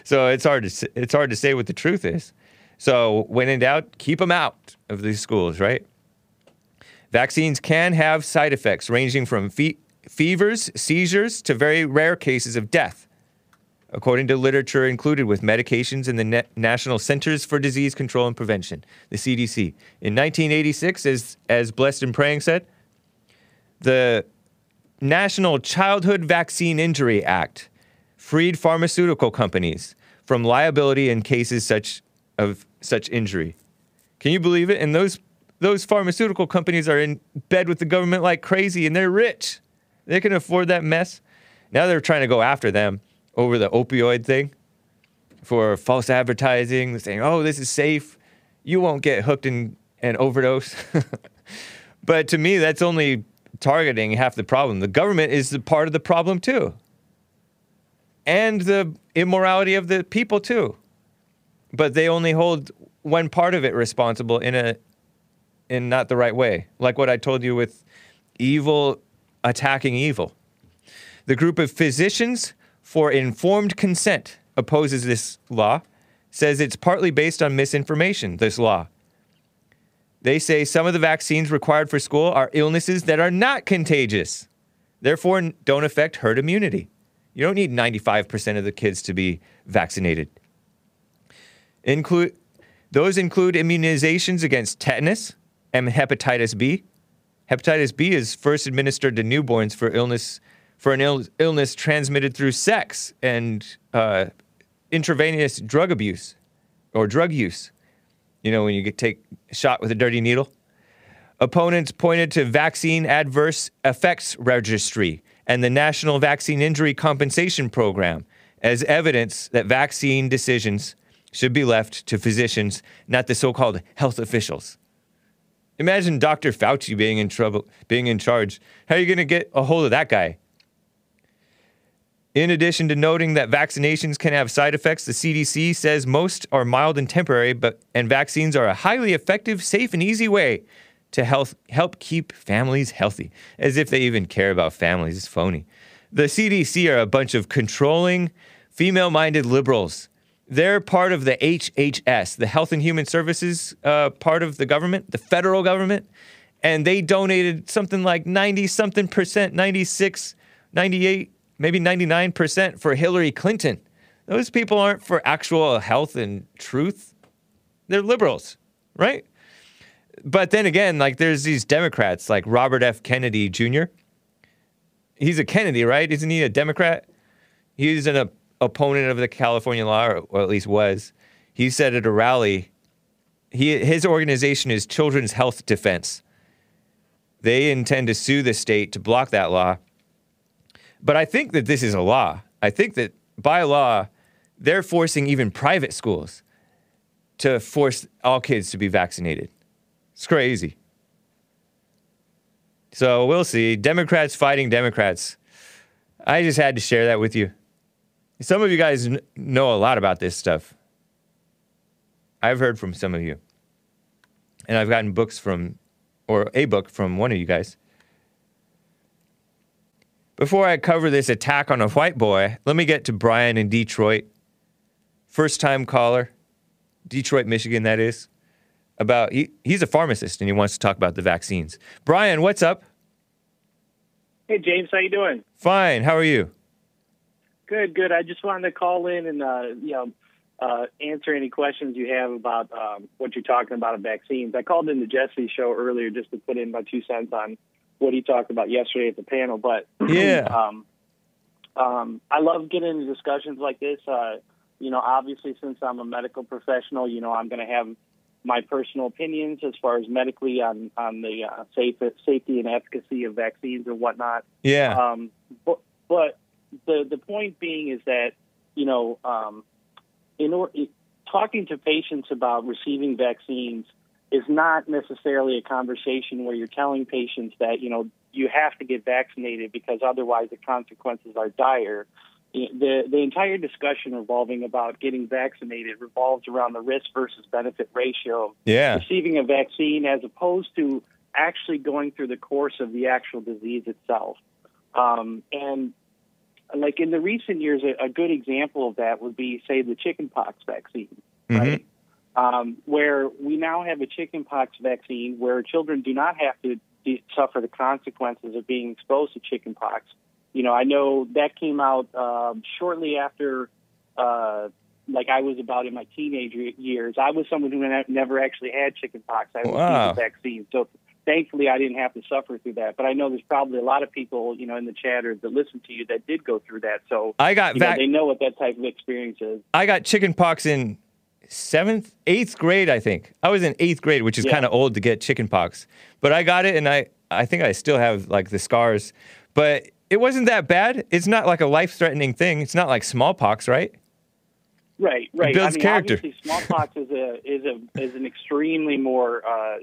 so it's hard, to, it's hard to say what the truth is. So when in doubt, keep them out of these schools, right? Vaccines can have side effects ranging from fe- fevers, seizures, to very rare cases of death according to literature included with medications in the Na- National Centers for Disease Control and Prevention, the CDC. In 1986, as, as Blessed and Praying said, the National Childhood Vaccine Injury Act freed pharmaceutical companies from liability in cases such of such injury. Can you believe it? And those those pharmaceutical companies are in bed with the government like crazy and they're rich. They can afford that mess. Now they're trying to go after them over the opioid thing for false advertising, saying, oh, this is safe. You won't get hooked in an overdose. but to me, that's only targeting half the problem. The government is the part of the problem too. And the immorality of the people too. But they only hold one part of it responsible in a in not the right way. Like what I told you with evil attacking evil. The group of physicians for informed consent opposes this law, says it's partly based on misinformation, this law. They say some of the vaccines required for school are illnesses that are not contagious, therefore don't affect herd immunity. You don't need 95% of the kids to be vaccinated. Include, those include immunizations against tetanus and hepatitis B. Hepatitis B is first administered to newborns for illness for an Ill- illness transmitted through sex and uh, intravenous drug abuse or drug use. You know, when you get take a shot with a dirty needle. Opponents pointed to Vaccine Adverse Effects Registry and the National Vaccine Injury Compensation Program as evidence that vaccine decisions should be left to physicians, not the so-called health officials. Imagine Dr. Fauci being in trouble, being in charge. How are you going to get a hold of that guy? In addition to noting that vaccinations can have side effects, the CDC says most are mild and temporary, but and vaccines are a highly effective, safe, and easy way to health, help keep families healthy. As if they even care about families. It's phony. The CDC are a bunch of controlling, female-minded liberals. They're part of the HHS, the Health and Human Services uh, part of the government, the federal government, and they donated something like 90 something percent, 96, 98 maybe 99% for Hillary Clinton. Those people aren't for actual health and truth. They're liberals, right? But then again, like there's these Democrats like Robert F. Kennedy Jr. He's a Kennedy, right? Isn't he a Democrat? He's an op- opponent of the California law, or, or at least was. He said at a rally he his organization is Children's Health Defense. They intend to sue the state to block that law. But I think that this is a law. I think that by law, they're forcing even private schools to force all kids to be vaccinated. It's crazy. So we'll see. Democrats fighting Democrats. I just had to share that with you. Some of you guys kn- know a lot about this stuff. I've heard from some of you. And I've gotten books from, or a book from one of you guys. Before I cover this attack on a white boy, let me get to Brian in Detroit. First time caller, Detroit, Michigan, that is. About he, he's a pharmacist and he wants to talk about the vaccines. Brian, what's up? Hey James, how you doing? Fine. How are you? Good, good. I just wanted to call in and uh, you know uh, answer any questions you have about um, what you're talking about of vaccines. I called in the Jesse show earlier just to put in my two cents on what he talked about yesterday at the panel. But Yeah. um, um, I love getting into discussions like this. Uh, you know, obviously, since I'm a medical professional, you know, I'm going to have my personal opinions as far as medically on on the uh, safe, safety and efficacy of vaccines and whatnot. Yeah. Um, but, but the the point being is that you know, um, in or, talking to patients about receiving vaccines is not necessarily a conversation where you're telling patients that you know you have to get vaccinated because otherwise the consequences are dire. The the entire discussion revolving about getting vaccinated revolves around the risk versus benefit ratio of Yeah. receiving a vaccine as opposed to actually going through the course of the actual disease itself. Um, and like in the recent years, a, a good example of that would be, say, the chickenpox vaccine, right? Um, where we now have a chickenpox vaccine where children do not have to de- suffer the consequences of being exposed to chickenpox. You know, I know that came out um, shortly after, uh, like I was about in my teenage years. I was someone who ne- never actually had chickenpox. I received Wow. the vaccine, so thankfully I didn't have to suffer through that. But I know there's probably a lot of people, you know, in the chat or that listen to you that did go through that. So I got know, they know what that type of experience is. I got chickenpox in seventh, eighth grade, I think. I was in eighth grade, which is Yeah. kind of old to get chickenpox. But I got it and I, I think I still have like the scars. But it wasn't that bad. It's not like a life threatening thing. It's not like smallpox, right? Right, right. builds I mean, character. obviously, smallpox is a is a is an extremely more uh,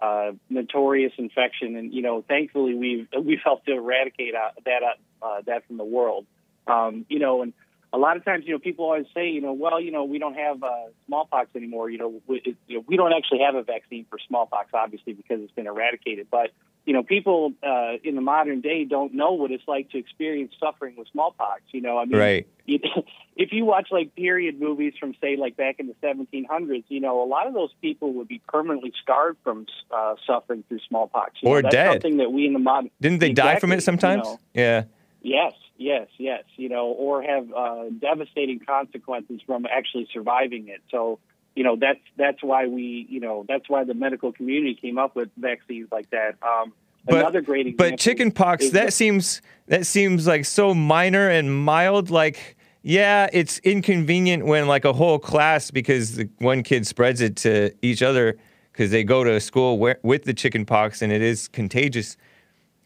uh, notorious infection, and you know, thankfully, we've we've helped to eradicate uh, that uh, that from the world. Um, you know, and a lot of times, you know, people always say, you know, well, you know, we don't have uh, smallpox anymore. You know, we, it, you know, we don't actually have a vaccine for smallpox, obviously, because it's been eradicated. But you know, people uh, in the modern day don't know what it's like to experience suffering with smallpox. You know, I mean, Right. you, if you watch like period movies from say like back in the 1700s, you know, a lot of those people would be permanently scarred from uh, suffering through smallpox. You Or know, that's dead. Something that we in the modern Didn't they die from it sometimes? you know. Yeah. Yes, yes, yes. You know, or have uh, devastating consequences from actually surviving it. So, you know, that's that's why we, you know, that's why the medical community came up with vaccines like that. Um, But, another great example. but chicken pox, is that seems that seems like so minor and mild. Like, yeah, it's inconvenient when like a whole class because the one kid spreads it to each other because they go to school where, with the chickenpox and it is contagious.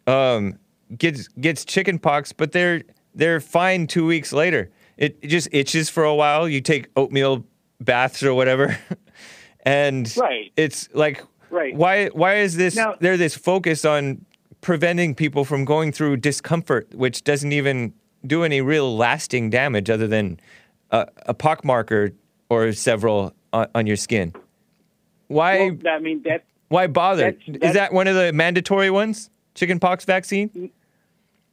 Um, gets gets chicken pox, but they're they're fine two weeks later. It, it just itches for a while. You take oatmeal baths or whatever, and Right. it's like Right. why why is this Now- there this focus on preventing people from going through discomfort which doesn't even do any real lasting damage other than a, a pock marker or several on, on your skin. Why well, I mean that why bother? that's- is that one of the mandatory ones? Chickenpox vaccine?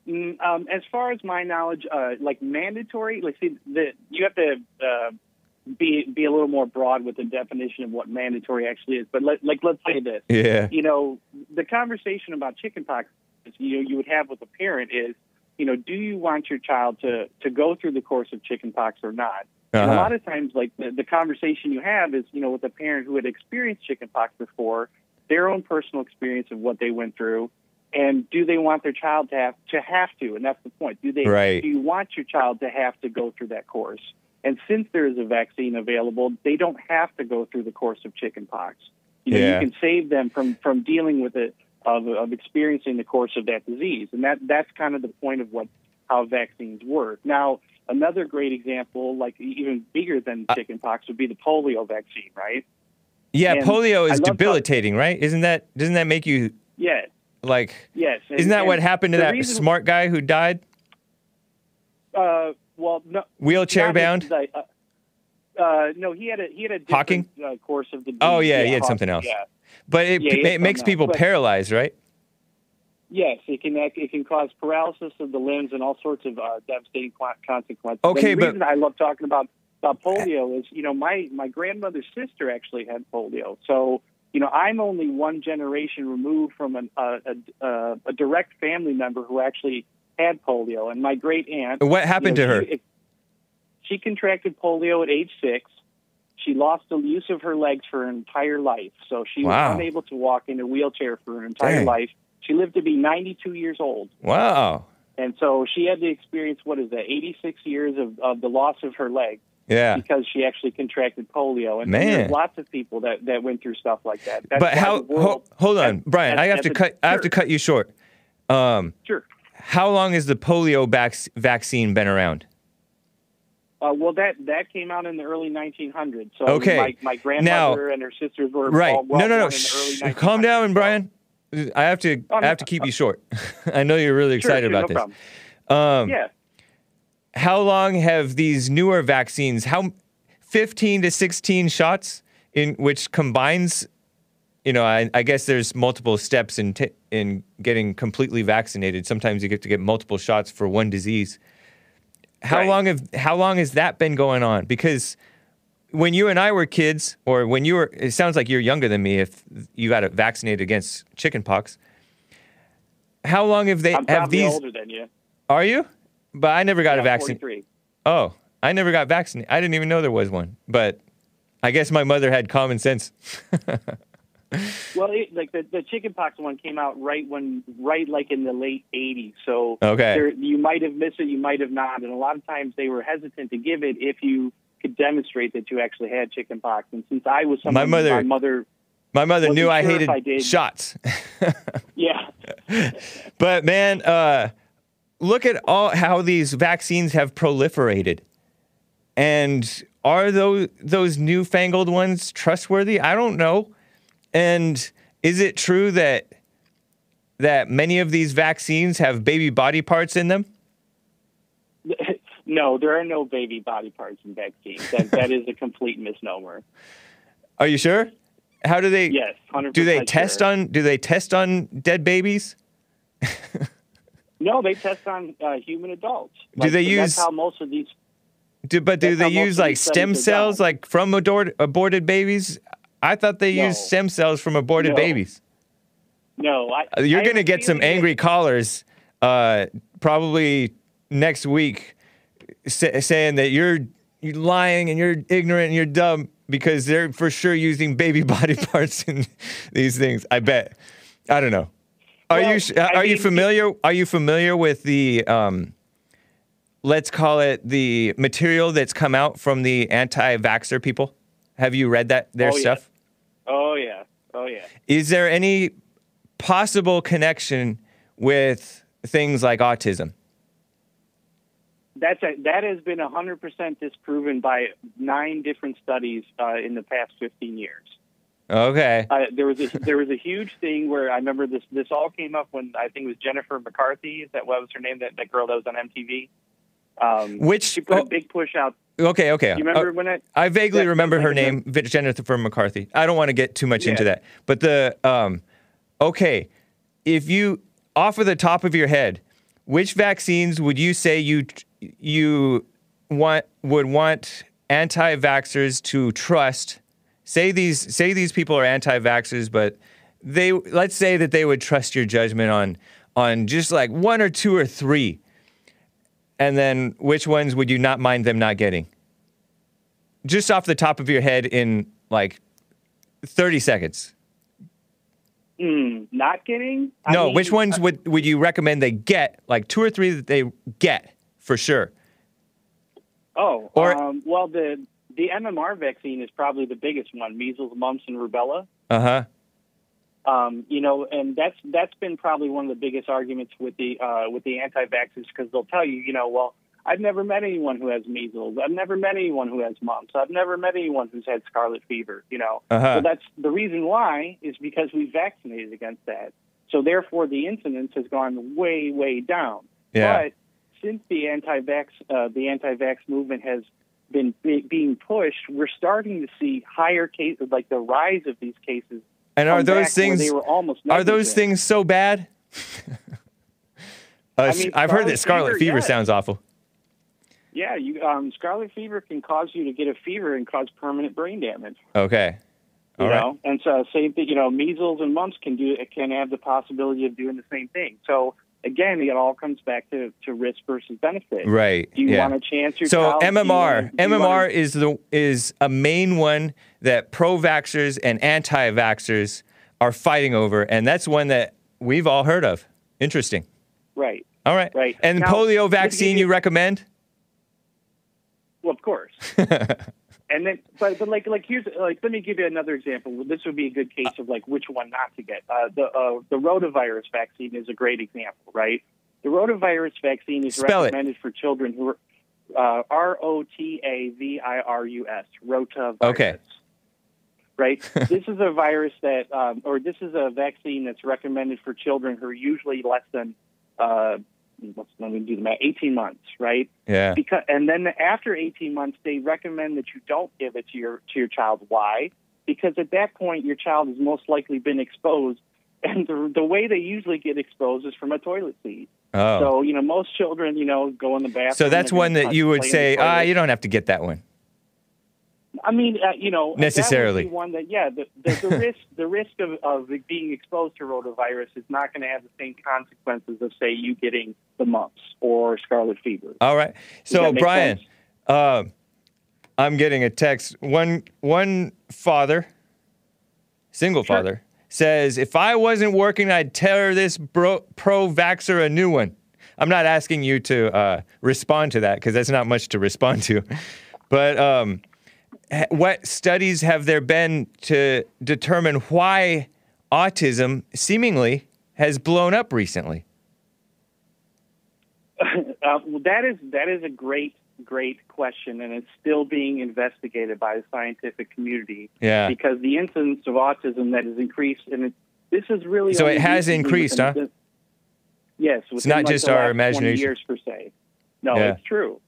Um, as far as my knowledge, uh, like mandatory, like see, the, you have to uh, be be a little more broad with the definition of what mandatory actually is. But let, like, let's say this. yeah You know, the conversation about chickenpox, you know, you would have with a parent is, you know, do you want your child to to go through the course of chickenpox or not? And a Uh-huh. lot of times, like the, the conversation you have is, you know, with a parent who had experienced chickenpox before, their own personal experience of what they went through, and do they want their child to have to have to? And that's the point. Do they? Right. Do you want your child to have to go through that course? And since there is a vaccine available, they don't have to go through the course of chickenpox. You know, Yeah. you can save them from from dealing with it, of of experiencing the course of that disease, and that that's kind of the point of what how vaccines work. Now, another great example, like even bigger than chickenpox, would be the polio vaccine, right? Yeah, And polio is love how- debilitating, right? Isn't that doesn't that make you Yes, like yes. And- Isn't that what happened to that reason- smart guy who died? Uh, well, no, Wheelchair bound? Uh, uh, no, he had a he had a different uh, course of the. Oh, yeah, he had Hawking, something else. Yeah. But it, Yeah, it makes people else, paralyzed, right? Yes, it can it can cause paralysis of the limbs and all sorts of uh, devastating consequences. Okay, and the but- reason I love talking about about polio is you know my my grandmother's sister actually had polio, so you know I'm only one generation removed from an, a, a, a a direct family member who actually had polio, and my great aunt. What happened you know, to she- She contracted polio at age six. She lost the use of her legs for her entire life, so she Wow. was unable to walk in a wheelchair for her entire Dang. life. She lived to be 92 years old. Wow. And so she had to experience what is that, 86 years of, of the loss of her leg Yeah. because she actually contracted polio. And Man. there's lots of people that, that went through stuff like that. That's but how? world- Ho, hold on, Brian. has- I have to cut. I have to cut you short. Um, Sure. How long has the polio vac- vaccine been around? Uh, well, that that came out in the early 1900s. So Okay. my, my grandmother and her sisters were Right. all well no, no, no. in the early Shh. Calm 1900s. down, Brian. I have to. Oh, I have to keep you short. I know you're really Sure, excited sure, about no this. problem. Um, yeah. How long have these newer vaccines? How 15 to 16 shots in which combines you know, I, I guess there's multiple steps in t- in getting completely vaccinated. Sometimes you get to get multiple shots for one disease. How Right. long have how long has that been going on? Because when you and I were kids, or when you were, it sounds like you're younger than me. If you got vaccinated against chickenpox, how long have they I'm have probably these? older than you. Are you? But I never got Yeah, a vaccine. Oh, I never got vaccinated. I didn't even know there was one. But I guess my mother had common sense. Well, it, like the the chickenpox one came out right when, right like in the late '80s. So Okay. there, you might have missed it, you might have not, and a lot of times they were hesitant to give it if you could demonstrate that you actually had chickenpox. And since I was My mother- my mother, My mother Wasn't knew I sure if hated I shots. yeah, But man, uh, look at all how these vaccines have proliferated. And are those those newfangled ones trustworthy? I don't know. And is it true that that many of these vaccines have baby body parts in them? no, there are no baby body parts in vaccines. That that is a complete misnomer. Are you sure? How do they Yes, do they test on do they test on dead babies? No, they test on uh, human adults. Do they use- That's how most of these. Do, but do they use like stem cells like from aborted, aborted babies? I thought they No. used stem cells from aborted No. babies. No, I, Uh, You're going to get some angry callers uh, probably next week sa- saying that you're, you're lying and you're ignorant and you're dumb because they're for sure using baby body parts in these things. I bet. I don't know. Are Well, you sh- I are you familiar are you familiar with the um, let's call it the material that's come out from the anti-vaxxer people? Have you read that their Oh, yeah. Oh yeah, oh yeah. Is there any possible connection with things like autism? That's a, that has been hundred percent disproven by nine different studies uh, in the past fifteen years. Okay. Uh, there was a there was a huge thing where I remember this this all came up when I think it was Jennifer McCarthy. Is that what was her name? That that girl that was on MTV. Um, Which- she put oh. a big push out. Okay, okay. You remember Uh, when it? I vaguely that- remember her name, Jennifer McCarthy. I don't want to get too much into that. But the um okay, if you off of the top of your head, which vaccines would you say you you want would want anti-vaxxers to trust? Say these say these people are anti-vaxxers, but they let's say that they would trust your judgment on on just like one or two or three. And then which ones would you not mind them not getting? Just off the top of your head in like 30 seconds. Mm, not getting. I no, mean, which ones uh, would, would you recommend they get? Like two or three that they get for sure. Oh, Or- um, well, the the MMR vaccine is probably the biggest one: measles, mumps, and rubella. Uh huh. Um, you know, and that's that's been probably one of the biggest arguments with the uh, with the anti-vaxxers because they'll tell you, you know, well, I've never met anyone who has measles. I've never met anyone who has mumps. I've never met anyone who's had scarlet fever. You know, Uh-huh. so that's the reason why is because we vaccinated against that. So therefore, the incidence has gone way, way down. Yeah. But since the anti-vax uh, the anti-vax movement has been be- being pushed, we're starting to see higher cases, like the rise of these cases. And are those things they were almost are those things so bad? uh, mean, I've heard that scarlet fever, fever yes. sounds awful. Yeah, you um, scarlet fever can cause you to get a fever and cause permanent brain damage. Okay. You All right. know, and so same thing. You know, measles and mumps can do it can have the possibility of doing the same thing. So again, it all comes back to, to risk versus benefit. Right. Do you yeah. want to chance your so child? MMR, you MMR wanna- is the is a main one that pro-vaxxers and anti-vaxxers are fighting over, and that's one that we've all heard of. Interesting. right. All right. Right. And Now, polio vaccine you you- recommend? Well, of course. and then, but but like like here's like let me give you another example. This would be a good case of like which one not to get. Uh, the uh, the rotavirus vaccine is a great example, right? The rotavirus vaccine is Spell it. recommended for children who are uh, R O T A V I R U S rotavirus. Okay. Right. this is a virus that, um, or this is a vaccine that's recommended for children who are usually less than, uh, what's let me do the math, 18 months, right? Yeah. because and then after 18 months they recommend that you don't give it to your to your child why because at that point your child has most likely been exposed and the, the way they usually get exposed is from a toilet seat Oh. so you know most children you know go in the bathroom So that's one that you would play in the say, ah, you don't have to get that one. I mean, uh, you know, Necessarily. That one that, yeah, the, the, the risk, the risk of, of being exposed to rotavirus is not going to have the same consequences of, say, you getting the mumps or scarlet fever. All right. So Brian, uh, I'm getting a text. One one father, single Sure. father, says if I wasn't working, I'd tear this bro- pro vaxer a new one. I'm not asking you to uh, respond to that because that's not much to respond to. But um, what studies have there been to determine why autism seemingly has blown up recently? Uh, well, that is that is a great great question, and it's still being investigated by the scientific community. Yeah. Because the incidence of autism that has increased, and it, this is really So it has increased, within huh? yes, it's not like, just our 20 imagination. years per se. No, Yeah. it's true.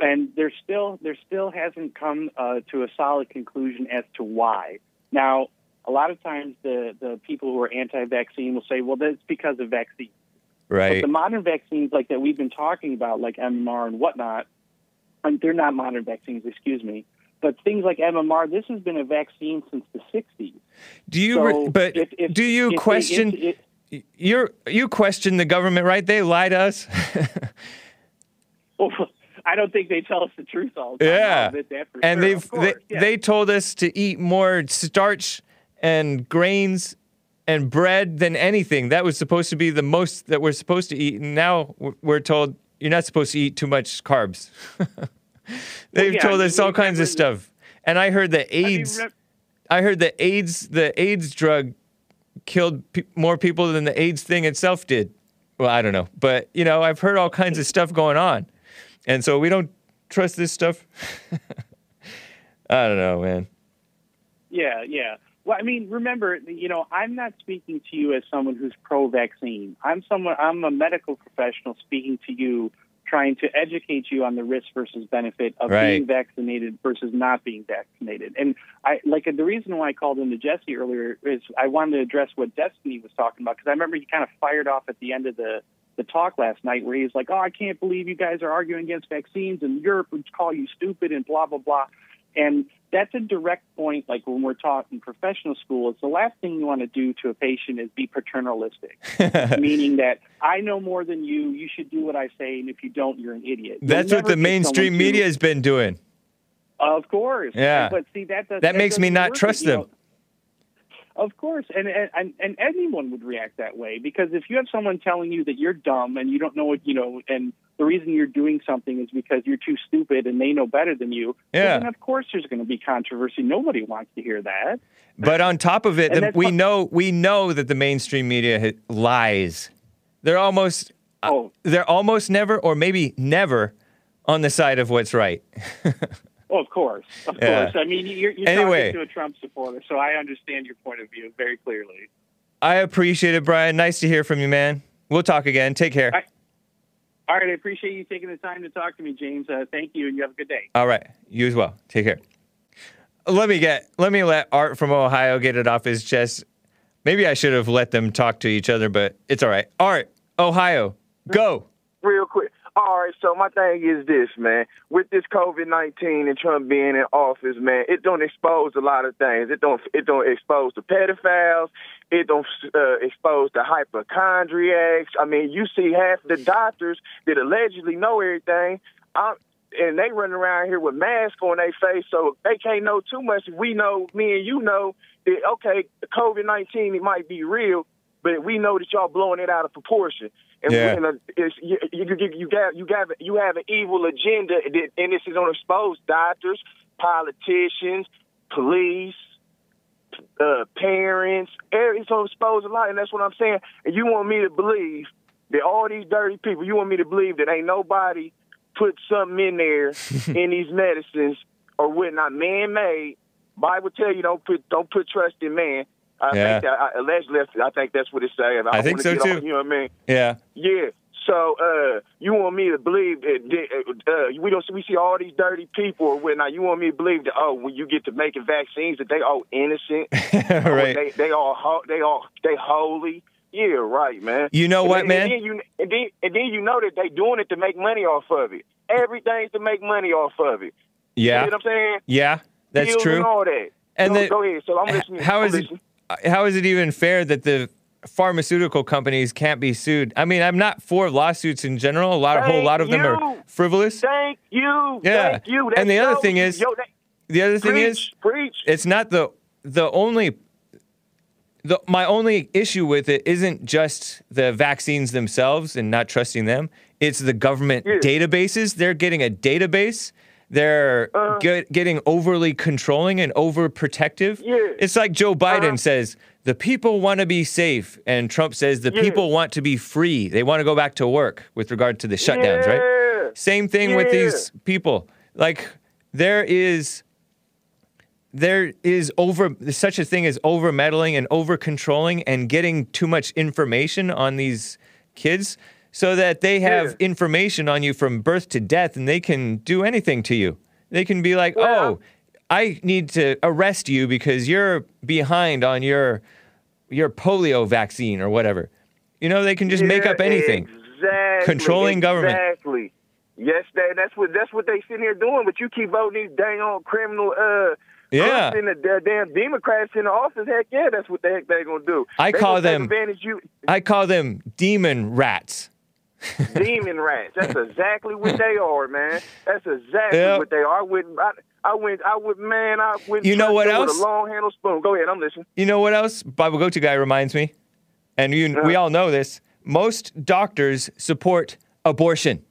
And there still there still hasn't come uh, to a solid conclusion as to why. Now, a lot of times the the people who are anti-vaccine will say, "Well, that's because of vaccines." But Right. the modern vaccines, like that we've been talking about, like MMR and whatnot, and they're not modern vaccines, excuse me. But things like MMR, this has been a vaccine since the 60s. Do you? So re- but if- if- do you if they- question? if- you're you question the government, right? They lie to us. well, I don't think they tell us the truth all the time. yeah, and sure. they've they, yeah. they told us to eat more starch and grains and bread than anything. That was supposed to be the most that we're supposed to eat, and now we're- told you're not supposed to eat too much carbs. They've yeah, told us all kinds of stuff, and I heard that AIDS. rem- I heard that AIDS, the AIDS drug, killed pe- more people than the AIDS thing itself did. Well, I don't know, but you know, I've heard all kinds of stuff going on, and so we don't trust this stuff. I don't know, man. Yeah, yeah. Well, I mean, remember, you know, I'm not speaking to you as someone who's pro-vaccine. I'm someone. I'm a medical professional speaking to you, trying to educate you on the risk versus benefit of Right. being vaccinated versus not being vaccinated. And I like the reason why I called into Jesse earlier is I wanted to address what Destiny was talking about because I remember he kind of fired off at the end of the the talk last night where he was like, "Oh, I can't believe you guys are arguing against vaccines, and Europe would call you stupid and blah blah blah." And that's a direct point. Like when we're taught in professional school, it's the last thing you want to do to a patient is be paternalistic, meaning that I know more than you. You should do what I say, and if you don't, you're an idiot. That's what the mainstream media has been doing. Of course. Yeah. But see, that does, That makes me not trust you them. know. Of course, and, and and anyone would react that way because if you have someone telling you that you're dumb and you don't know what you know, and the reason you're doing something is because you're too stupid and they know better than you, Yeah. then of course there's going to be controversy. Nobody wants to hear that. But on top of it, the, we know we know that the mainstream media lies. They're almost uh, Oh, they're almost never, or maybe never, on the side of what's right. oh, of course, of Yeah. course. I mean, you're, you're Anyway. talking to a Trump supporter, so I understand your point of view very clearly. I appreciate it, Brian. Nice to hear from you, man. We'll talk again. Take care. I- All right, I appreciate you taking the time to talk to me, James. Uh, thank you, and you have a good day. All right, you as well. Take care. Let me get. Let me let Art from Ohio get it off his chest. Maybe I should have let them talk to each other, but it's all right. Art, Ohio, go. real quick. All right, so my thing is this, man. With this COVID nineteen and Trump being in office, man, it don't expose a lot of things. It don't it don't expose the pedophiles. It don't uh, expose the hypochondriacs. I mean, you see half the doctors that allegedly know everything. i and they run around here with masks on their face, so they can't know too much. We know, me and you know, that okay, COVID nineteen it might be real, but we know that y'all blowing it out of proportion. And Yeah. a- it's, you, you, you, you got you got you have an evil agenda, that- and this is on exposed doctors, politicians, police, uh, parents. It's on exposed a lot, and that's what I'm saying. And you want me to believe that all these dirty people, you want me to believe that ain't nobody put something in there in these medicines or whatnot, man made. Bible tell you don't put don't put trust in man. I Yeah. think that I, allegedly, I think that's what it's saying. I don't think so, too. off, you know what I mean? Yeah. Yeah. So uh, you want me to believe that that, uh, we don't we see all these dirty people or whatnot? You want me to believe that oh, when you get to making vaccines, that they all innocent, Oh, right. They they all ho- they all they holy. Yeah, right, man. You know And what, then- man? And then, you, and, then, and then you know that they doing it to make money off of it. Everything's to make money off of it. Yeah, you know what I'm saying? Yeah. That's Pills true. And all that. And go, the- go ahead. So I'm listening. How is it? How is it even fair that the pharmaceutical companies can't be sued? I mean, I'm not for lawsuits in general. A lot, a whole lot of them are frivolous. Thank you. Yeah. Thank you. And the other thing you. is- Yo, that- The other thing preach, is, preach. it's not the the only the my only issue with it isn't just the vaccines themselves and not trusting them. It's the government Yeah. databases. They're getting a database. They're Uh. get, getting overly controlling and overprotective. Yeah. It's like Joe Biden Uh-huh. says the people want to be safe, and Trump says the Yeah. people want to be free. They want to go back to work with regard to the shutdowns, right? Same thing with these people. Like there is there is over such a thing as over meddling and over controlling and getting too much information on these kids so that they have Yeah. information on you from birth to death and they can do anything to you. They can be like, Well, "Oh, I need to arrest you because you're behind on your your polio vaccine or whatever." You know, they can just make up anything. Exactly. Controlling government. Exactly. Yes, that, that's what that's what they sitting here doing. But you keep voting these dang old criminal uh Yeah. in the da- damn Democrats in the office. Heck yeah, that's what the heck they're gonna do. I They call them- you I call them demon rats. demon rats. That's exactly what they are, man. That's exactly Yeah. what they are. I wouldn't. I, I went. I would. Man, I wouldn't. You know what else? With a long handle spoon. Go ahead. I'm listening. You know what else? Bible Go To guy reminds me, and you, we uh. all know this. Most doctors support abortion,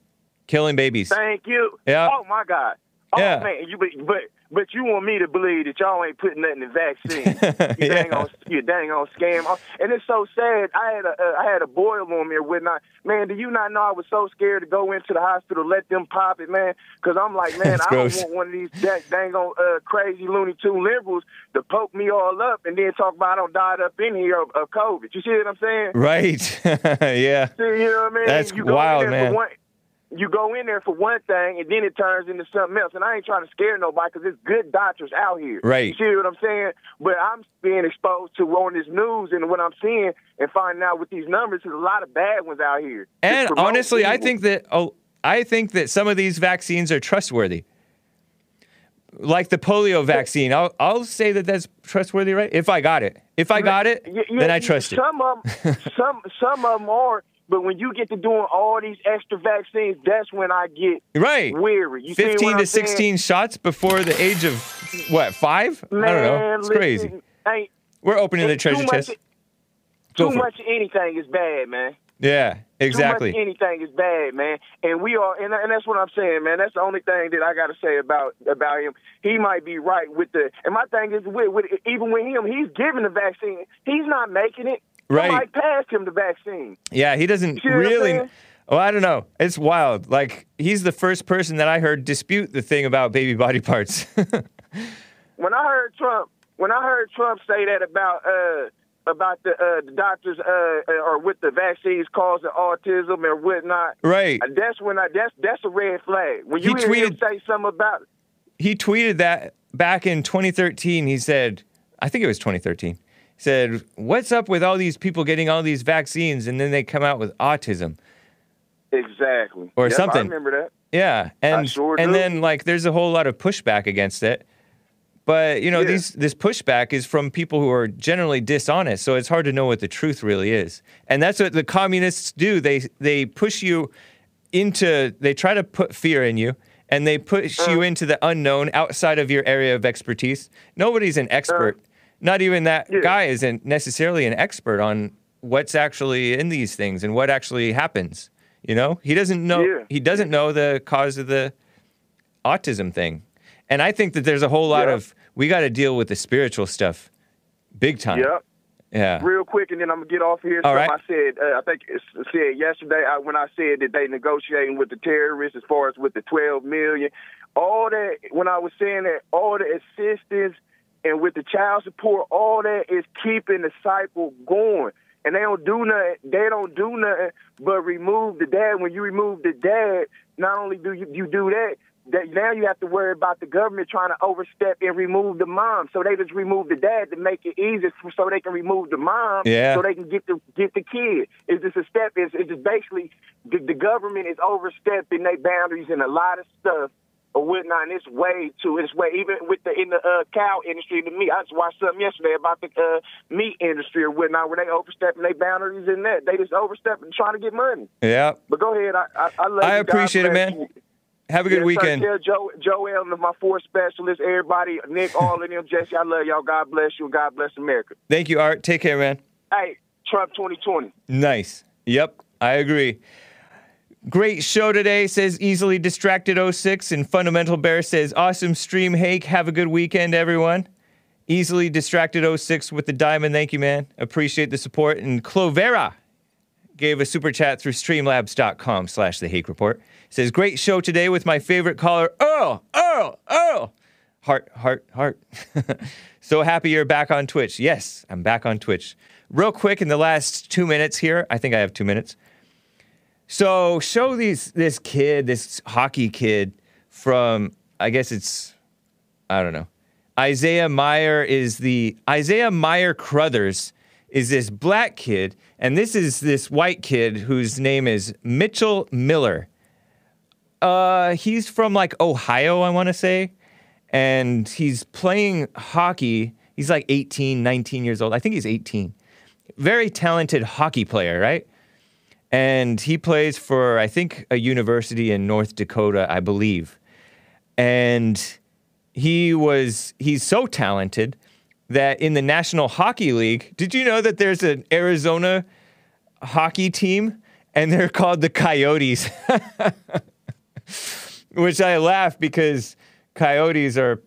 killing babies. Thank you. Yeah. Oh my God. Oh Yeah. man, you but but but you want me to believe that y'all ain't putting nothing in vaccine? You Yeah. dang on you dang on scam. Oh, And it's so sad. I had a uh, I had a boil on me or whatnot. Man, do you not know I was so scared to go into the hospital, let them pop it, man? Because I'm like, man, I don't want one of these da- dang on uh, crazy Looney Tune liberals to poke me all up and then talk about I don't died up in here of, of COVID. You see what I'm saying? Right? yeah. See, you know what I mean? That's you go wild, man. You go in there for one thing, and then it turns into something else. And I ain't trying to scare nobody because there's good doctors out here. Right. You see what I'm saying? But I'm being exposed to on this news and what I'm seeing and finding out with these numbers, there's a lot of bad ones out here. And honestly, I think that oh, I think that some of these vaccines are trustworthy. Like the polio vaccine, I'll I'll say that that's trustworthy, right? If I got it, if I got it, then I trust it. some Of 'em- some some of them are, but when you get to doing all these extra vaccines, that's when I get Right. weary. You see what 15 I'm to saying? 16 shots before the age of what, five? I don't know. Man, It's listen, crazy. Ain't We're opening the treasure chest. Too much of anything is bad, man. Yeah, exactly. Too much anything is bad, man. And we are, and, and that's what I'm saying, man. That's the only thing that I got to say about about him. He might be right with the. And my thing is, with, with even with him, he's giving the vaccine. He's not making it. Right. Somebody passed him the vaccine. Yeah, he doesn't You see really. Oh, I don't know. It's wild. Like he's the first person that I heard dispute the thing about baby body parts. When I heard Trump, when I heard Trump say that about uh about the uh the doctors uh or with the vaccines causing autism and whatnot. right. uh, That's when I that's that's a red flag. When He you hear him say something about He tweeted that back in 2013. He said, I think it was 2013. Said, "What's up with all these people getting all these vaccines and then they come out with autism?" exactly Or Yep, something. I remember that. Yeah, and sure and do. then like there's a whole lot of pushback against it. But you know, Yeah. these this pushback is from people who are generally dishonest, so it's hard to know what the truth really is. And that's what the communists do. They they push you into they try to put fear in you and they push Uh. you into the unknown outside of your area of expertise. Nobody's an expert. Not even that. Yeah. guy isn't necessarily an expert on what's actually in these things and what actually happens. You know, he doesn't know. Yeah. He doesn't know the cause of the autism thing, and I think that there's a whole lot Yeah. of we got to deal with the spiritual stuff, big time. Yep. Yeah. Real quick, and then I'm gonna get off here. All right. I said, uh, I think it said yesterday I, when I said that they negotiating with the terrorists as far as with the 12 million. All that when I was saying that, all the assistance and with the child support, all that is keeping the cycle going. And they don't do nothing. They don't do nothing but remove the dad. When you remove the dad, not only do you, you do that, that now you have to worry about the government trying to overstep and remove the mom. So they just remove the dad to make it easier so they can remove the mom Yeah. so they can get the get the kid. It's just a step. It's, it's just basically the, the government is overstepping their boundaries in a lot of stuff or whatnot. And it's way too. It's way even with the in the uh, cow industry. To me, I just watched something yesterday about the uh, meat industry or whatnot, where they overstepping their boundaries in that. They just overstepping trying to get money. Yeah. But go ahead. I I, I love I appreciate it, man. you. Have a good Yes, sir. weekend. Tell Joe, Joel and my four specialists, everybody, Nick, all of them, Jesse, I love y'all. God bless you God bless America. Thank you, Art. Take care, man. Hey, Trump 2020. Nice. Yep, I agree. Great show today, says Easily Distracted 06. And Fundamental Bear says, Awesome stream, Hake. Have a good weekend, everyone. Easily Distracted 06 with the diamond. Thank you, man. Appreciate the support. And Clovera gave a super chat through streamlabs.com slash the Hake Report. Says, Great show today with my favorite caller, Earl, Earl, Earl. Heart, heart, heart. so happy you're back on Twitch. Yes, I'm back on Twitch. Real quick, in the last two minutes here, I think I have two minutes. So show these this kid, this hockey kid from I guess it's I don't know. Isaiah Meyer is the Isaiah Meyer Crothers is this black kid, and this is this white kid whose name is Mitchell Miller. Uh, he's from like Ohio, I want to say, and he's playing hockey. He's like 18, 19 years old. I think he's 18. Very talented hockey player, right? And he plays for I think a university in North Dakota, I believe. And he was he's so talented that in the National Hockey League, did you know that there's an Arizona hockey team and they're called the Coyotes? Which I laugh because coyotes are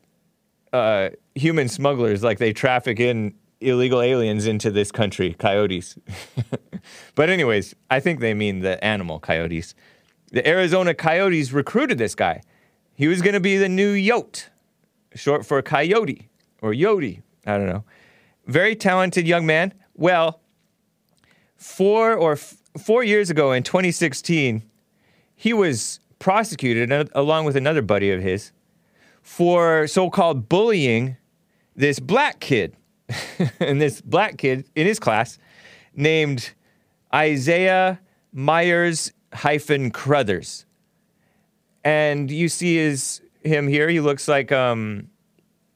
uh, human smugglers, like they traffic in illegal aliens into this country, coyotes. but, anyways, I think they mean the animal coyotes. The Arizona Coyotes recruited this guy. He was going to be the new Yote, short for coyote or Yodi. I don't know. Very talented young man. Well, four or f- four years ago in 2016, he was prosecuted along with another buddy of his for so-called bullying this black kid. and this black kid in his class named Isaiah Myers hyphen Crothers. And you see his him here. He looks like um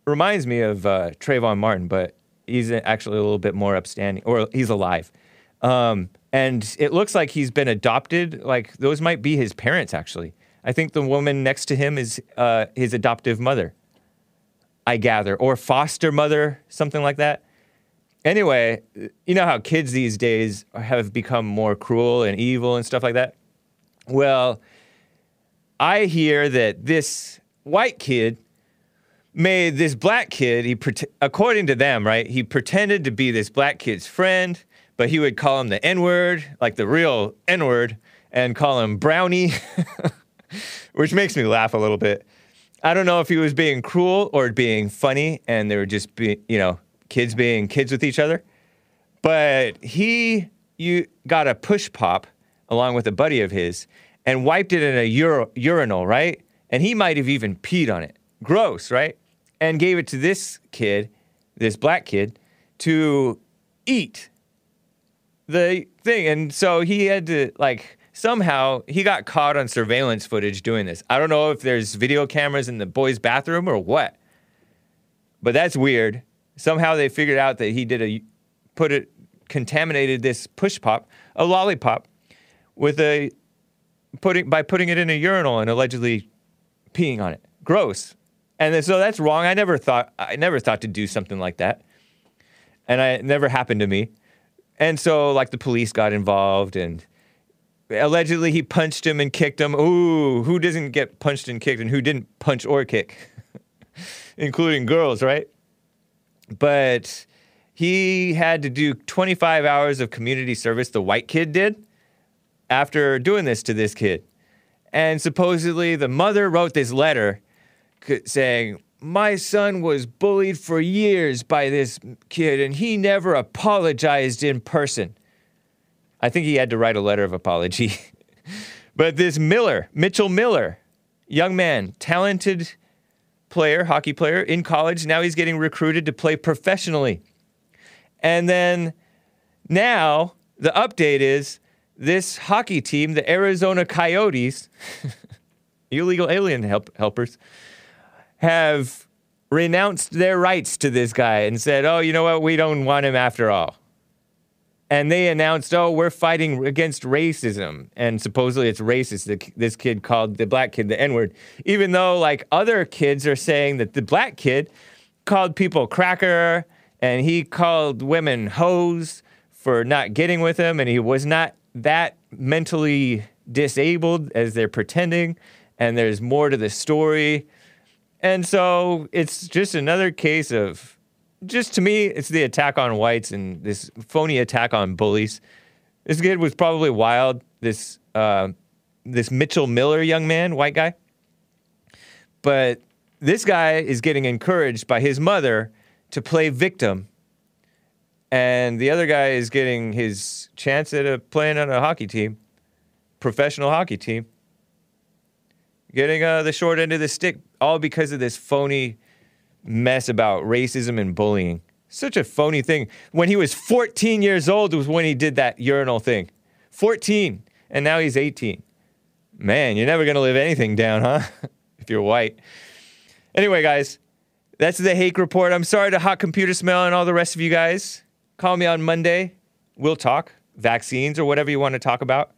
reminds me of uh, Trayvon Martin, but he's actually a little bit more upstanding, or he's alive. Um, and it looks like he's been adopted. Like those might be his parents, actually. I think the woman next to him is uh, his adoptive mother. I gather, or foster mother, something like that. anyway, you know how kids these days have become more cruel and evil and stuff like that? Well, I hear that this white kid made this black kid, he pret- according to them, right? He pretended to be this black kid's friend, but he would call him the N word, like the real N word, and call him Brownie, which makes me laugh a little bit. I don't know if he was being cruel or being funny, and they were just be, you know, kids being kids with each other. But he, you got a push pop along with a buddy of his, and wiped it in a ur- urinal, right? And he might have even peed on it. Gross, right? And gave it to this kid, this black kid, to eat the thing. And so he had to, like, somehow he got caught on surveillance footage doing this. I don't know if there's video cameras in the boys' bathroom or what, but that's weird. Somehow they figured out that he did a, put it, contaminated this push pop, a lollipop, with a, putting, by putting it in a urinal and allegedly peeing on it. Gross. And so that's wrong. I never thought, I never thought to do something like that. And I, it never happened to me. And so, like, the police got involved, and allegedly he punched him and kicked him. Ooh, who doesn't get punched and kicked, and who didn't punch or kick? Including girls, right? But he had to do 25 hours of community service, the white kid did, after doing this to this kid. And supposedly the mother wrote this letter saying, My son was bullied for years by this kid, and he never apologized in person. I think he had to write a letter of apology. but this Miller, Mitchell Miller, young man, talented player, hockey player in college, now he's getting recruited to play professionally. And then now the update is this hockey team, the Arizona Coyotes, illegal alien help- helpers, have renounced their rights to this guy and said, oh, you know what? We don't want him after all. And they announced, oh, we're fighting against racism. And supposedly it's racist that this kid called the black kid the N word, even though, like, other kids are saying that the black kid called people cracker and he called women hoes for not getting with him. And he was not that mentally disabled as they're pretending. And there's more to the story. And so it's just another case of, just to me, it's the attack on whites and this phony attack on bullies. This kid was probably wild. This uh, this Mitchell Miller young man, white guy. But this guy is getting encouraged by his mother to play victim, and the other guy is getting his chance at a, playing on a hockey team, professional hockey team getting uh, the short end of the stick, all because of this phony mess about racism and bullying. Such a phony thing. When he was 14 years old was when he did that urinal thing. 14, and now he's 18. Man, you're never gonna live anything down, huh? if you're white. Anyway, guys, that's the Hake Report. I'm sorry to Hot Computer Smell and all the rest of you guys. Call me on Monday. We'll talk vaccines or whatever you want to talk about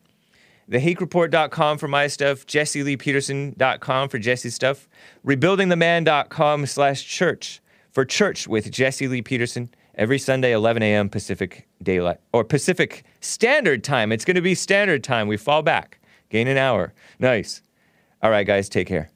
thehakereport.com for my stuff, jesseleepeterson.com for Jesse's stuff, rebuildingtheman.com slash church for church with Jesse Lee Peterson every Sunday, 11 a.m. Pacific Daylight or Pacific Standard Time. It's going to be Standard Time. We fall back, gain an hour. Nice. All right, guys, take care.